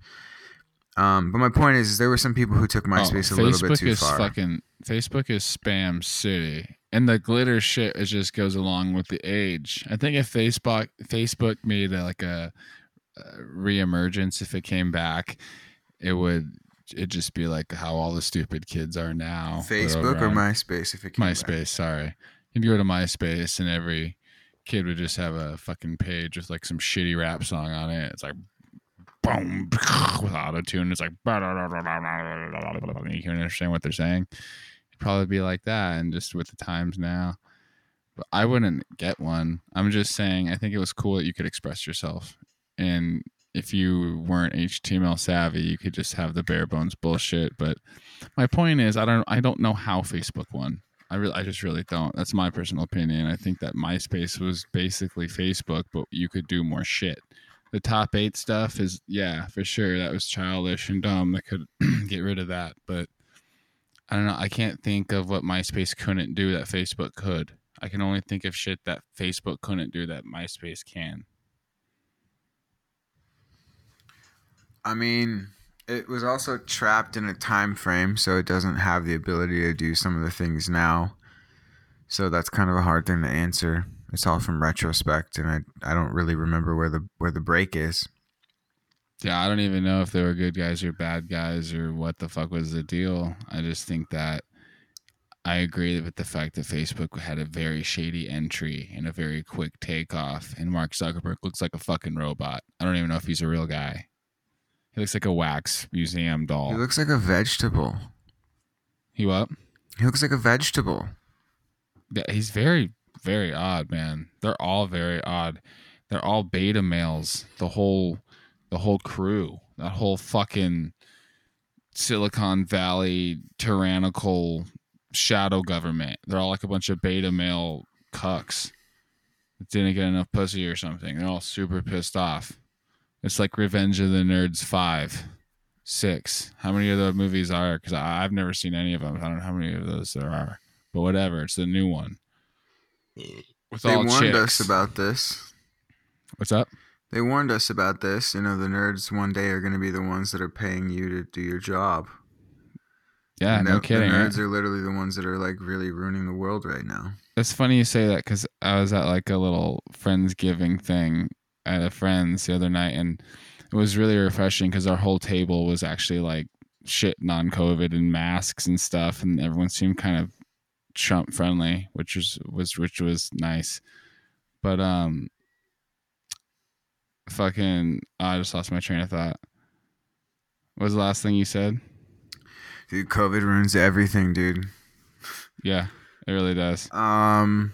Um, but my point is, is there were some people who took MySpace Oh, a little bit too is far. fucking Facebook is spam city, and the glitter shit it just goes along with the age. I think if Facebook Facebook made a, like a, a reemergence, if it came back, it would it just be like how all the stupid kids are now. Facebook or MySpace if it came back. MySpace. Sorry, you'd go to MySpace, and every kid would just have a fucking page with like some shitty rap song on it. It's like boom with auto tune. It's like you can understand what they're saying. It'd probably be like that, and just with the times now. But I wouldn't get one. I'm just saying. I think it was cool that you could express yourself, and if you weren't HTML savvy, you could just have the bare bones bullshit. But my point is, I don't. I don't know how Facebook won. I really, I just really don't. That's my personal opinion. I think that MySpace was basically Facebook, but you could do more shit. The top eight stuff is, yeah, for sure. That was childish and dumb. They could get rid of that, but I don't know. I can't think of what MySpace couldn't do that Facebook could. I can only think of shit that Facebook couldn't do that MySpace can. I mean, it was also trapped in a time frame, so it doesn't have the ability to do some of the things now. So that's kind of a hard thing to answer. It's all from retrospect, and I I don't really remember where the where the break is. Yeah, I don't even know if they were good guys or bad guys or what the fuck was the deal. I just think that I agree with the fact that Facebook had a very shady entry and a very quick takeoff, and Mark Zuckerberg looks like a fucking robot. I don't even know if he's a real guy. He looks like a wax museum doll. He looks like a vegetable. he what? He looks like a vegetable. Yeah, he's very, very odd, man. They're all very odd. They're all beta males. The whole, the whole crew. That whole fucking Silicon Valley tyrannical shadow government. They're all like a bunch of beta male cucks that didn't get enough pussy or something. They're all super pissed off. It's like Revenge of the Nerds five, six. How many of the movies are? Because I've never seen any of them. I don't know how many of those there are but whatever. It's the new one. With They warned chicks. us about this. What's up? They warned us about this. You know, the nerds one day are going to be the ones that are paying you to do your job. Yeah, And no the, kidding. The right? nerds eh? are literally the ones that are like really ruining the world right now. It's funny you say that because I was at like a little friendsgiving thing at a friend's the other night, and it was really refreshing because our whole table was actually like shitting on COVID and masks and stuff, and everyone seemed kind of Trump friendly, which was was which was nice. But um, fucking, I just lost my train of thought. What was the last thing you said? Dude, COVID ruins everything, dude. Yeah, it really does. Um,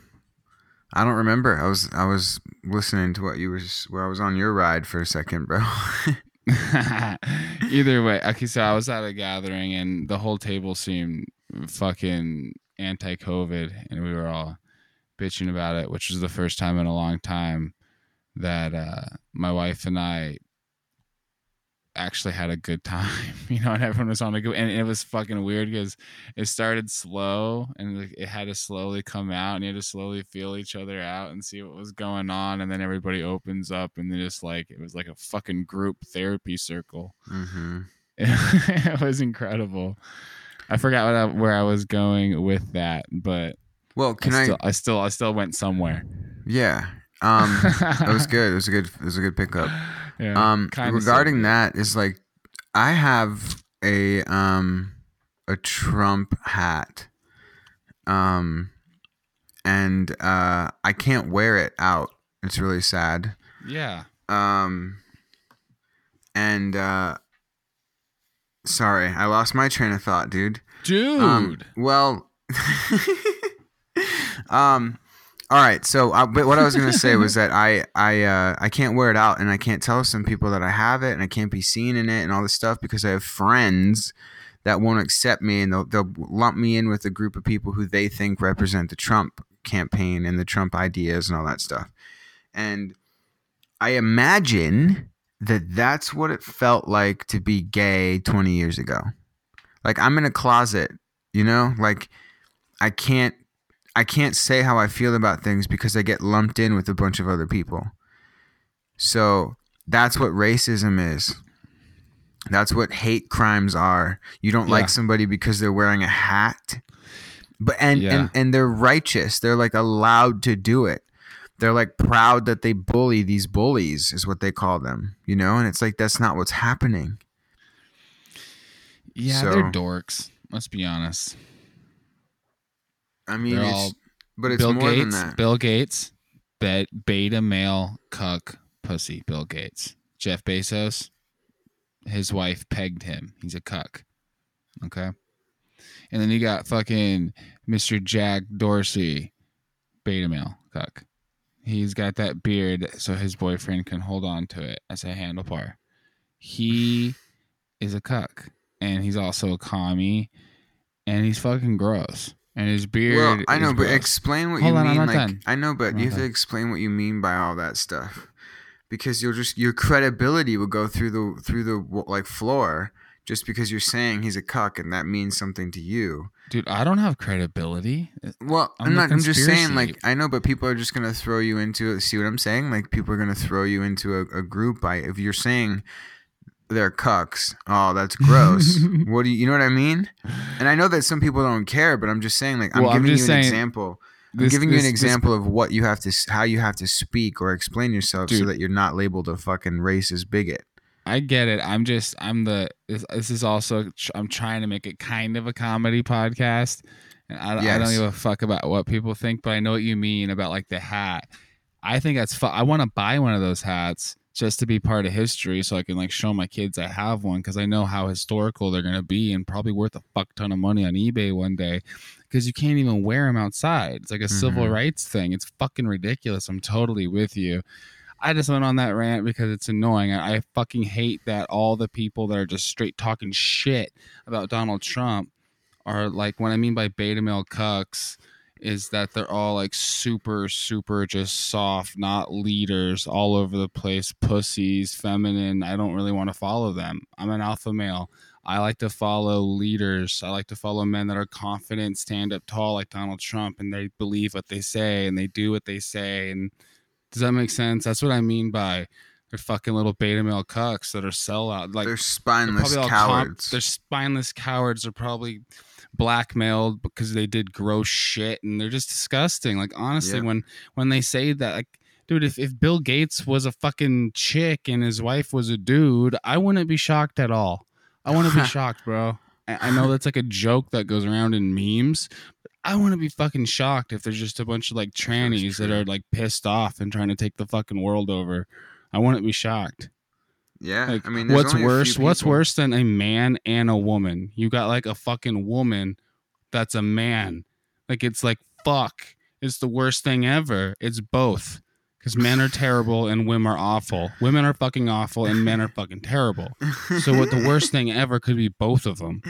I don't remember. I was I was listening to what you was where I was on your ride for a second, bro. Either way, okay. So I was at a gathering, and the whole table seemed fucking anti-COVID, and we were all bitching about it, which was the first time in a long time that uh, my wife and I actually had a good time. You know, and everyone was on a good, and it was fucking weird because it started slow, and it had to slowly come out, and you had to slowly feel each other out and see what was going on, and then everybody opens up, and then just like it was like a fucking group therapy circle. mm-hmm. it was incredible. I forgot what I, where I was going with that, but Well, can I, I? still, I still I still went somewhere. Yeah. Um, that was good. It was a good. It was a good pickup. Yeah, Um, regarding so. that, is like, I have a um a Trump hat, um, and uh, I can't wear it out. It's really sad. Yeah, Um, and uh, sorry, I lost my train of thought, dude. dude. Um, well, um all right so uh, but what i was going to say was that i i uh i can't wear it out and i can't tell some people that i have it and i can't be seen in it and all this stuff because i have friends that won't accept me and they'll, they'll lump me in with a group of people who they think represent the trump campaign and the trump ideas and all that stuff and i imagine that that's what it felt like to be gay 20 years ago like i'm in a closet you know like i can't I can't say how I feel about things because I get lumped in with a bunch of other people. So that's what racism is. That's what hate crimes are. You don't Yeah. like somebody because they're wearing a hat. But and, Yeah. and and they're righteous. They're like allowed to do it. They're like proud that they bully these bullies is what they call them, you know? And it's like that's not what's happening. Yeah, So- they're dorks. Let's be honest. I mean, They're it's, but it's Bill more Gates, than that. Bill Gates, bet beta male cuck pussy. Bill Gates, Jeff Bezos, his wife pegged him. He's a cuck. Okay, and then you got fucking Mr. Jack Dorsey, beta male cuck. He's got that beard so his boyfriend can hold on to it as a handlebar. He is a cuck, and he's also a commie, and he's fucking gross. And his beard. Well, I know, but gross. explain what Hold you on, mean. Like, done. I know, but I'm you have to explain what you mean by all that stuff, because you'll just your credibility will go through the through the like floor just because you're saying he's a cuck and that means something to you. Dude, I don't have credibility. Uh, well, I'm I'm, not. I'm just saying, like, I know, but people are just gonna throw you into it. See what I'm saying? Like, people are gonna throw you into a, a group by if you're saying they're cucks. Oh, that's gross. what do you? You know what I mean? And I know that some people don't care, but I'm just saying, like, I'm Well, I'm giving just you an example. I'm This- giving you this- an this- example of what you have to, how you have to speak or explain yourself, so that you're not labeled a fucking racist bigot. I get it. I'm just I'm the this, this is also I'm trying to make it kind of a comedy podcast, and I, I don't Yes. give a fuck about what people think, but I know what you mean about like the hat. I think that's fu- I want to buy one of those hats just to be part of history, so I can like show my kids I have one because I know how historical they're gonna be and probably worth a fuck ton of money on eBay one day. Because you can't even wear them outside. It's like a civil Mhm. rights thing. It's fucking ridiculous. I'm totally with you. I just went on that rant because it's annoying. I, fucking hate that all the people that are just straight talking shit about Donald Trump are like, what I mean by beta male cucks is that they're all like super, super just soft, not leaders, all over the place, pussies, feminine. I don't really want to follow them. I'm an alpha male. I like to follow leaders. I like to follow men that are confident, stand up tall like Donald Trump, and they believe what they say and they do what they say. And does that make sense? That's what I mean by they're fucking little beta male cucks that are sellout. Like they're spineless probably all comp- cowards. they're spineless cowards. They're probably blackmailed because they did gross shit, and they're just disgusting. Like honestly, Yeah. when when they say that, like, dude, if if Bill Gates was a fucking chick and his wife was a dude, I wouldn't be shocked at all. I wouldn't be shocked, bro. I, I know that's like a joke that goes around in memes. I wouldn't be fucking shocked if there's just a bunch of like trannies that are like pissed off and trying to take the fucking world over. I wouldn't be shocked. yeah, Like, I mean, what's only a few worse? What's worse than a man and a woman? You got like a fucking woman that's a man. Like it's like fuck. It's the worst thing ever. It's both. Because men are terrible and women are awful. Women are fucking awful and men are fucking terrible. So what the worst thing ever could be both of them.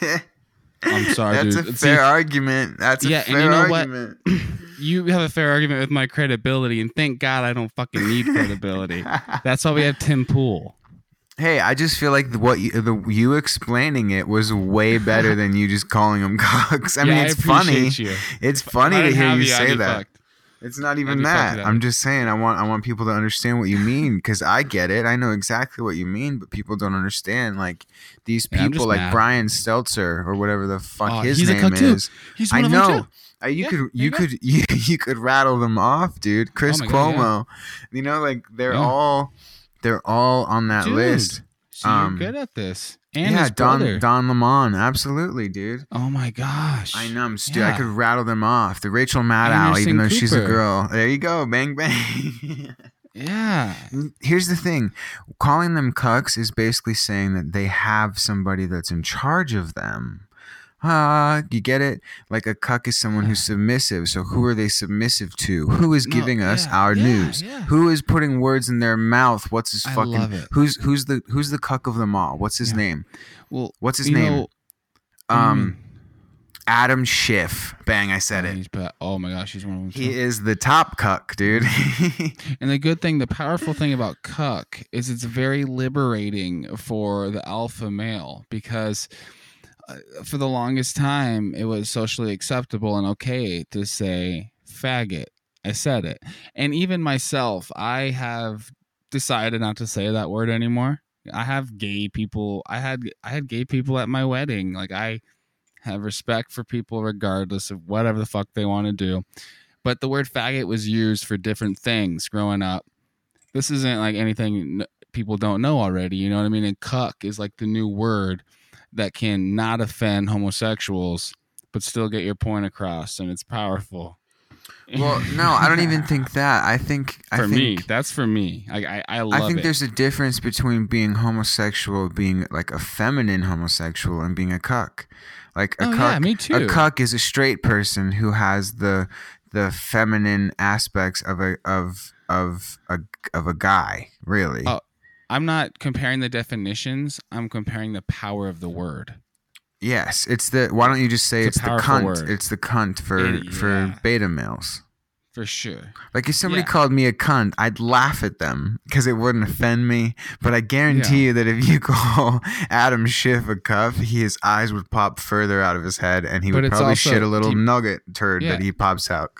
I'm sorry, That's dude. a See- fair argument. That's a Yeah, and you know what? You have a fair argument with my credibility, and thank God I don't fucking need credibility. That's why we have Tim Pool. Hey, I just feel like the, what you, the you explaining it was way better than you just calling them cocks. I mean, Yeah, it's funny. You. It's funny to hear have you say that. fucked. It's not even that. I'm just saying I want I want people to understand what you mean because I get it. I know exactly what you mean, but people don't understand. Like these people, just like mad. Brian Stelter or whatever the fuck Oh, his name is. He's I one of them know. Uh, you Yeah, could you you could you, you could rattle them off, dude. Chris Oh God, yeah. Cuomo. You know, like they're Yeah. all they're all on that Dude, list. So Um, you're good at this. And yeah, brother. Don Don Lemon, absolutely, dude. Oh my gosh. I know, I'm stu- I could rattle them off. The Rachel Maddow, Anderson even though she's a girl. There you go, bang bang. Yeah. Here's the thing: calling them cucks is basically saying that they have somebody that's in charge of them. Ah, you get it? Like a cuck is someone who's submissive. So who are they submissive to? Who is giving us yeah, our yeah, news? yeah. Who is putting words in their mouth? What's his I fucking love it. who's who's the who's the cuck of them all? What's his name? Well, What's his name? know- what do you Um mean? Adam Schiff. Bang, I said Oh, it. ba- oh my gosh, he's one of them. He is the top cuck, dude. And the good thing, the powerful thing about cuck is it's very liberating for the alpha male because Uh, for the longest time it was socially acceptable and okay to say faggot. I said it. And even myself, I have decided not to say that word anymore. I have gay people. I had I had gay people at my wedding. Like I have respect for people regardless of whatever the fuck they want to do. But the word faggot was used for different things growing up. This isn't like anything people don't know already. You know what I mean? And cuck is like the new word that can not offend homosexuals, but still get your point across, and it's powerful. well, no, I don't even think that. I think I for think, me, that's for me. I I, I love I think it. there's a difference between being homosexual, being like a feminine homosexual, and being a cuck. Like a Oh, cuck, yeah, me too. a cuck is a straight person who has the the feminine aspects of a of of a of a guy. Really, Oh, I'm not comparing the definitions. I'm comparing the power of the word. yes. It's the. Why don't you just say It's it's, the cunt? word. It's the cunt for It- for yeah. beta males. For sure. Like if somebody Yeah. called me a cunt, I'd laugh at them because it wouldn't offend me. But I guarantee you that if you call Adam Schiff a cuff, his eyes would pop further out of his head, and he But would probably shit a little deep- nugget turd Yeah. that he pops out.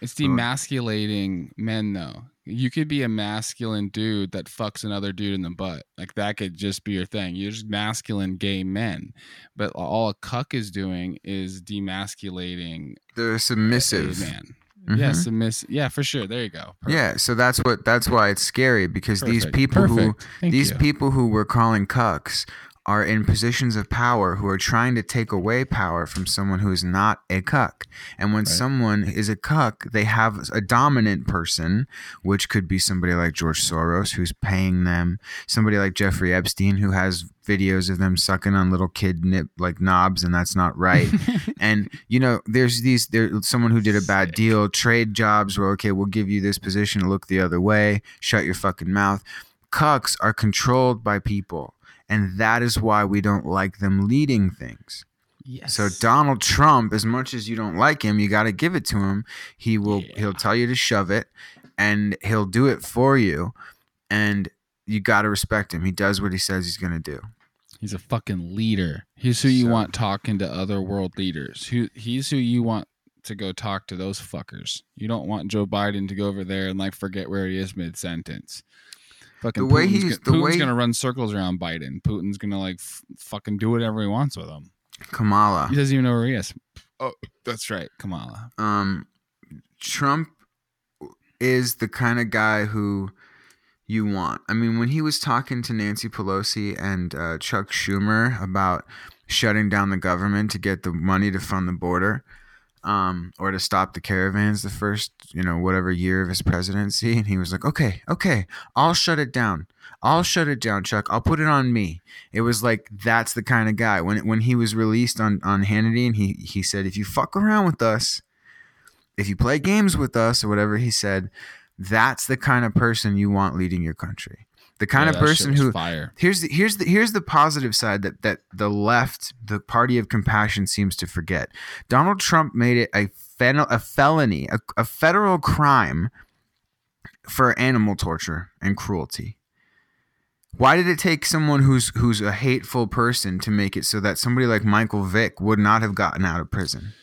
It's demasculating men, though. You could be a masculine dude that fucks another dude in the butt. Like that could just be your thing. You're just masculine gay men. But all a cuck is doing is demasculating They're a submissive. man. Mhm. Yeah, submiss- Yeah, for sure. There you go. Perfect. Yeah, so that's what that's why it's scary because these Perfect. people who Thank these you. people who we're calling cucks are in positions of power who are trying to take away power from someone who is not a cuck. And when Right. someone is a cuck, they have a dominant person, which could be somebody like George Soros who's paying them, somebody like Jeffrey Epstein who has videos of them sucking on little kid nip like knobs and that's not right. and you know, there's these there's someone who did a bad Sick. deal, trade jobs where okay, we'll give you this position, look the other way, shut your fucking mouth. Cucks are controlled by people, and that is why we don't like them leading things. yes. So Donald Trump, as much as you don't like him, you got to give it to him. He will Yeah. he'll tell you to shove it, and he'll do it for you, and you got to respect him. He does what he says he's gonna do. He's a fucking leader. He's who you So- want talking to other world leaders. Who he's who you want to go talk to those fuckers. You don't want Joe Biden to go over there and like forget where he is mid sentence. Fucking The way Putin's, he's- go- the Putin's way- gonna run circles around Biden. Putin's gonna like f- fucking do whatever he wants with him. Kamala. He doesn't even know where he is. Oh, that's right, Kamala. um, Trump is the kind of guy who you want. I mean, when he was talking to Nancy Pelosi and uh, Chuck Schumer about shutting down the government to get the money to fund the border, um, or to stop the caravans the first, you know, whatever year of his presidency, and he was like, "Okay, okay, I'll shut it down. I'll shut it down, Chuck. I'll put it on me." It was like that's the kind of guy. When when he was released on on Hannity, and he he said, "If you fuck around with us." if you play games with us or whatever he said, that's the kind of person you want leading your country. The kind Yeah, of person who fire. here's the here's the here's the positive side that that the left, the party of compassion seems to forget. Donald Trump made it a fen- a felony, a, a federal crime for animal torture and cruelty. Why did it take someone who's who's a hateful person to make it so that somebody like Michael Vick would not have gotten out of prison?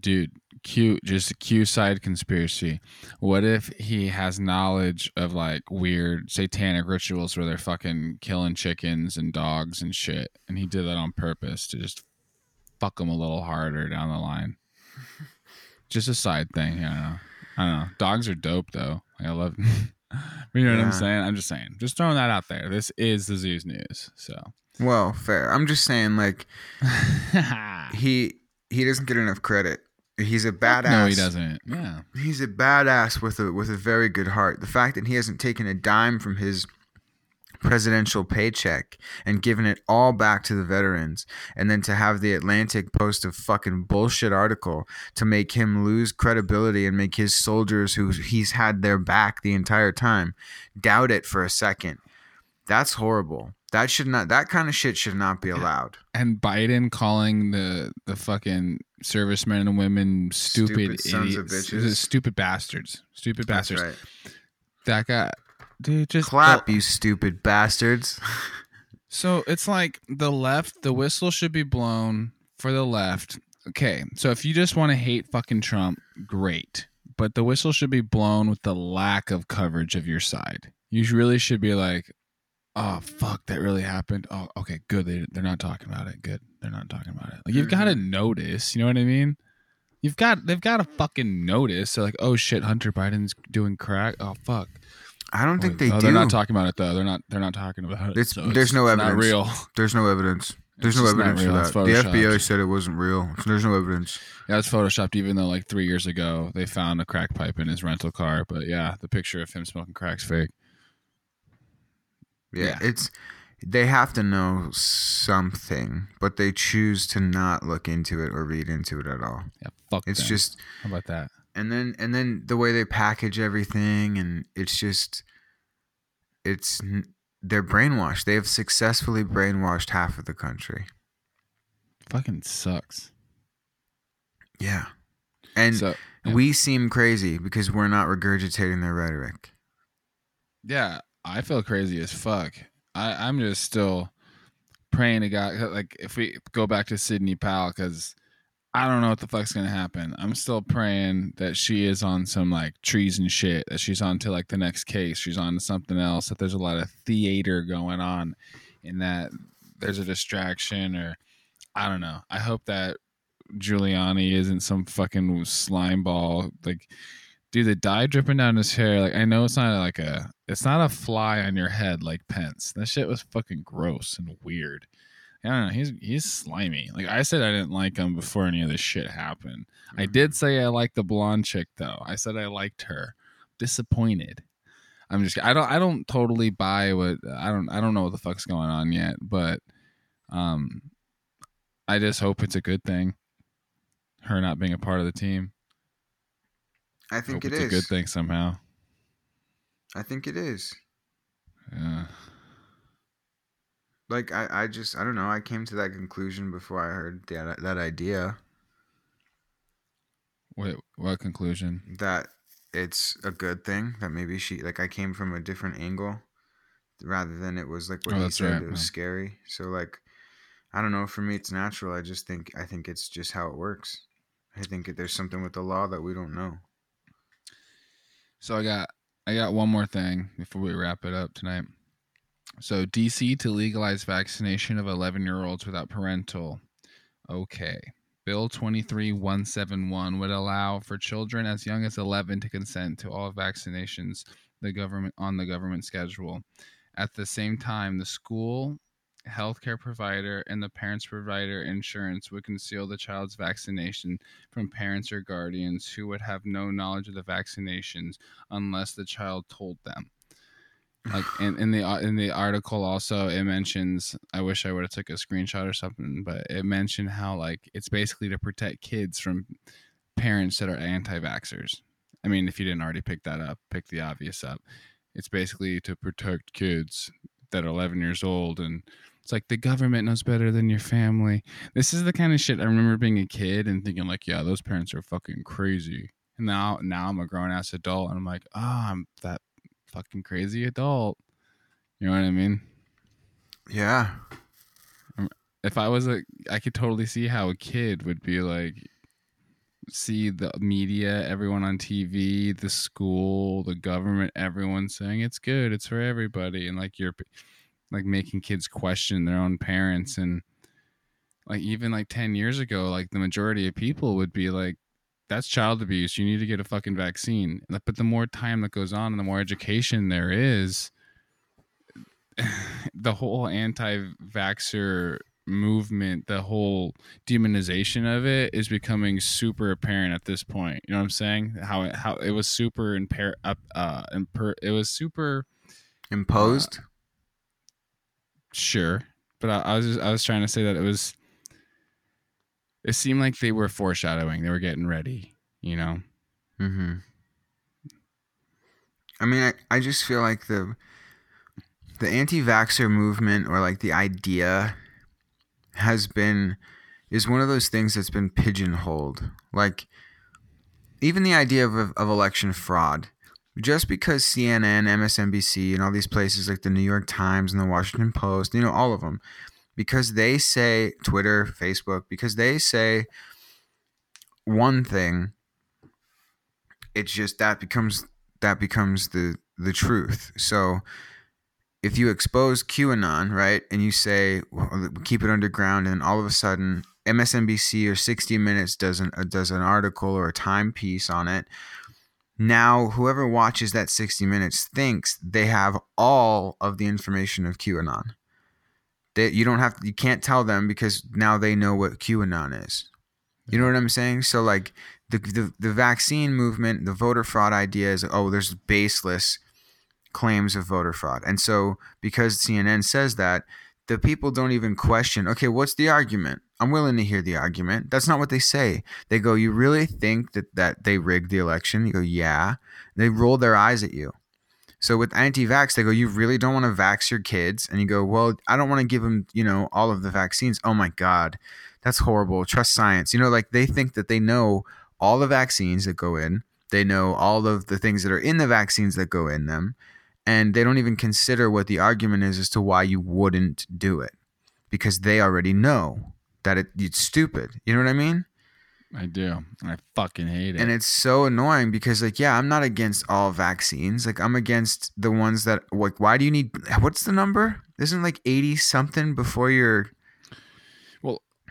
dude q just a q side conspiracy. What if he has knowledge of like weird satanic rituals where they're fucking killing chickens and dogs and shit? And he did that on purpose to just fuck them a little harder down the line. Just a side thing i don't know. I don't know. Dogs are dope though. I love you know what Yeah. i'm saying? I'm just saying. Just throwing that out there. This is the zoos news so. Well, fair. I'm just saying, like he he doesn't get enough credit. He's a badass. no he doesn't yeah He's a badass with a with a very good heart. The fact that he hasn't taken a dime from his presidential paycheck and given it all back to the veterans and then to have the Atlantic post a fucking bullshit article to make him lose credibility and make his soldiers who he's had their back the entire time doubt it for a second. That's horrible. That should not that kind of shit should not be allowed. And Biden calling the the fucking servicemen and women stupid, Stupid sons of bitches. stupid bastards, stupid That's bastards. right. That guy, dude, just Clap, you stupid bastards. So it's like the left, the whistle should be blown for the left. Okay, so if you just want to hate fucking Trump, great. But the whistle should be blown with the lack of coverage of your side. You really should be like, oh, fuck, that really happened. Oh, okay, good. They, they're not talking about it. Good. They're not talking about it. Like, you've got to mm-hmm. notice, you know what I mean? You've got, they've got to fucking notice. They're like, oh shit, Hunter Biden's doing crack. Oh, fuck. I don't think oh, they oh, do. They're not talking about it though. They're not. They're not talking about it. It's- so there's no it's not evidence. real. There's no evidence. There's It's no evidence for that. The FBI said it wasn't real. There's no evidence. Yeah, it's photoshopped. Even though like three years ago they found a crack pipe in his rental car, but yeah, the picture of him smoking crack's fake. Yeah, Yeah. it's they have to know something, but they choose to not look into it or read into it at all. Yeah, fuck. It's them. just how about that? and then and then the way they package everything and it's just it's they're brainwashed. They have successfully brainwashed half of the country. Fucking sucks. Yeah. And so yeah. we seem crazy because we're not regurgitating their rhetoric. yeah, I feel crazy as fuck. I I'm just still praying to God. Like if we go back to Sidney Powell, because I don't know what the fuck's gonna happen. I'm still praying that she is on some like trees and shit. That she's on to like the next case. She's on to something else. That there's a lot of theater going on, and that there's a distraction or I don't know. I hope that Giuliani isn't some fucking slime ball. Like, dude, the dye dripping down his hair. Like, I know it's not like a, it's not a fly on your head like Pence. That shit was fucking gross and weird. I don't know. He's he's slimy. Like I said, I didn't like him before any of this shit happened. I did say I liked the blonde chick though. I said I liked her. Disappointed. I'm just. I don't. I don't totally buy what. I don't. I don't know what the fuck's going on yet. But, um, I just hope it's a good thing. Her not being a part of the team. I think it it's is. a good thing somehow. I think it is. Yeah. Like I, I just I don't know. I came to that conclusion before I heard that that idea Wait. What conclusion? that it's a good thing that maybe she like I came from a different angle rather than it was like what Oh, he said right, it was man. scary. So like I don't know. For me, it's natural. I just think I think it's just how it works. I think there's something with the law that we don't know. So I got I got one more thing before we wrap it up tonight. So DC to legalize vaccination of 11 year olds without parental. Okay. Bill 23171 would allow for children as young as 11 to consent to all vaccinations the government on the government schedule. At the same time, the school, healthcare provider, and the parents provider insurance would conceal the child's vaccination from parents or guardians who would have no knowledge of the vaccinations unless the child told them. Like in, in the uh, in the article also it mentions I wish I would have took a screenshot or something, but it mentioned how like it's basically to protect kids from parents that are anti-vaxxers. I mean, if you didn't already pick that up, pick the obvious up. It's basically to protect kids that are 11 years old and it's like the government knows better than your family. This is the kind of shit I remember being a kid and thinking like, yeah, those parents are fucking crazy. And now now I'm a grown ass adult and I'm like, oh, I'm that fucking crazy adult. You know what I mean? Yeah. Um, if I was a I could totally see how a kid would be like see the media, everyone on TV, the school, the government, everyone saying it's good, it's for everybody and like you're like making kids question their own parents and like even like 10 years ago like the majority of people would be like that's child abuse you need to get a fucking vaccine. But the more time that goes on and the more education there is the whole anti-vaxxer movement the whole demonization of it is becoming super apparent at this point you know what i'm saying how it how it was super impar- up uh imper- it was super Imposed. sure, but I, I was just, I was trying to say that it was. It seemed like they were foreshadowing. They were getting ready. You know. Mm-hmm. I mean, I, I just feel like the the anti-vaxxer movement or like the idea has been is one of those things that's been pigeonholed. Like even the idea of, of election fraud. Just because CNN, MSNBC, and all these places like the New York Times and the Washington Post, you know, all of them, because they say Twitter, Facebook, because they say one thing, it's just that becomes that becomes the the truth. So if you expose QAnon, right, and you say well, keep it underground, and all of a sudden MSNBC or 60 Minutes does an uh, does an article or a timepiece on it. Now, whoever watches that 60 Minutes thinks they have all of the information of QAnon. They, you don't have you can't tell them because now they know what QAnon is. You know what I'm saying? So like the, the the vaccine movement, the voter fraud idea is oh, there's baseless claims of voter fraud. And so because CNN says that, the people don't even question, okay, what's the argument? I'm willing to hear the argument. That's not what they say. They go, You really think that, that they rigged the election? You go, Yeah. They roll their eyes at you. So with anti-vax, they go, "You really don't want to vax your kids?" And you go, "Well, I don't want to give them, you know, all of the vaccines." Oh my god, that's horrible. Trust science. You know, like they think that they know all the vaccines that go in. They know all of the things that are in the vaccines that go in them, and they don't even consider what the argument is as to why you wouldn't do it, because they already know that it, it's stupid. You know what I mean? I do. I fucking hate it. And it's so annoying because, like, yeah, I'm not against all vaccines. Like, I'm against the ones that, like, why do you need, what's the number? Isn't like 80 something before you're,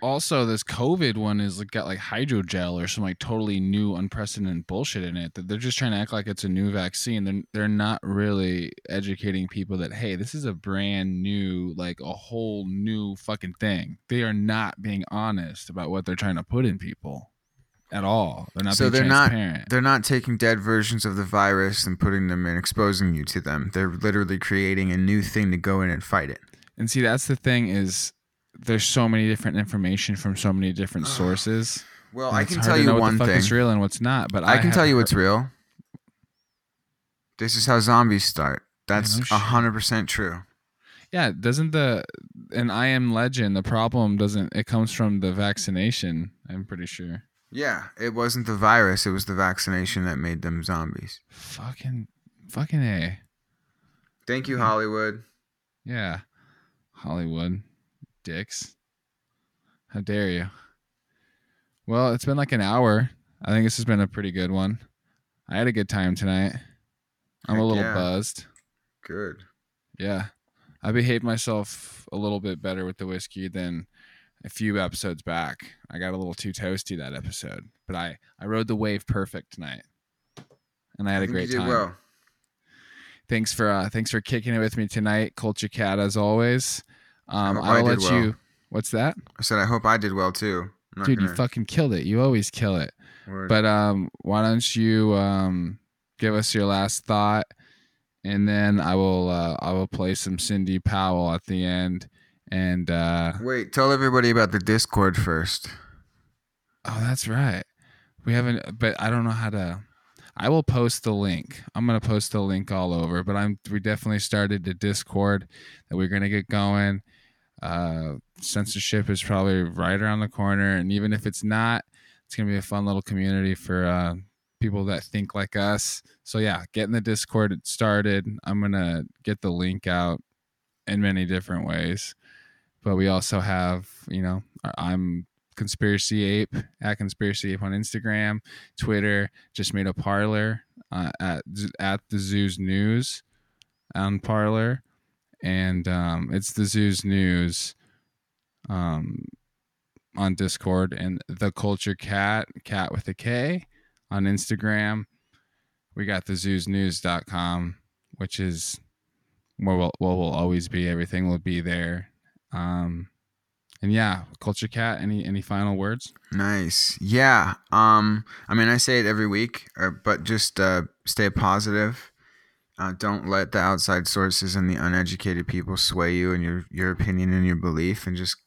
also this COVID one is like got like hydrogel or some like totally new, unprecedented bullshit in it. That they're just trying to act like it's a new vaccine. They're they're not really educating people that hey, this is a brand new, like a whole new fucking thing. They are not being honest about what they're trying to put in people at all. They're not so being they're not, they're not taking dead versions of the virus and putting them in, exposing you to them. They're literally creating a new thing to go in and fight it. And see, that's the thing is there's so many different information from so many different sources. Well, I can tell you one thing. is real and what's not. But I, I can tell you heard- what's real. This is how zombies start. That's a hundred percent true. Yeah, doesn't the an I am legend the problem doesn't it comes from the vaccination, I'm pretty sure. Yeah, it wasn't the virus; it was the vaccination that made them zombies. Fucking fucking A. Thank you, Hollywood. Yeah. Hollywood. Dicks. How dare you? Well, it's been like an hour. I think this has been a pretty good one. I had a good time tonight. I'm a little yeah. buzzed. Good. Yeah. I behaved myself a little bit better with the whiskey than a few episodes back. I got a little too toasty that episode, but I I rode the wave perfect tonight. And I had I a great you did time. well. Thanks for uh thanks for kicking it with me tonight, Culture Cat as always. Um I'll I let did well. you What's that? I said I hope I did well too. Dude, you gonna- fucking killed it. You always kill it. word. But um why don't you um give us your last thought and then I will uh I will play some Sidney Powell at the end and uh wait, tell everybody about the Discord first. oh that's right. We haven't but I don't know how to I will post the link. I'm gonna post the link all over, but I'm we definitely started the Discord that we're gonna get going. Uh censorship is probably right around the corner, and even if it's not, it's gonna be a fun little community for uh people that think like us. So yeah, getting the Discord started. I'm gonna get the link out in many different ways. But we also have, you know, I'm conspiracy ape at conspiracy ape on Instagram, Twitter. Just made a Parler uh, at at the Zoo's News on Parler, and um, it's the Zoo's News um, on Discord, and the Culture Cat Cat with a K on Instagram. We got the zoosnews.com, which is where we'll, where we'll always be. Everything will be there. Um, and yeah, Culture Cat. Any any final words? Nice. Yeah. Um. I mean, I say it every week, or, but just uh, stay positive. Uh, don't let the outside sources and the uneducated people sway you and your your opinion and your belief, and just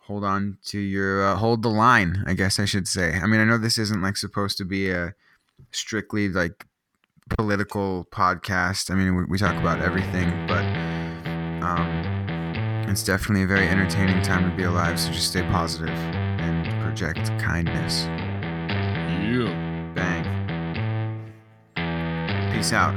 hold on to your uh, hold the line. I guess I should say. I mean, I know this isn't like supposed to be a strictly like political podcast. I mean, we, we talk about everything, but um, it's definitely a very entertaining time to be alive. So just stay positive and project kindness. Yeah. Bang. Peace out.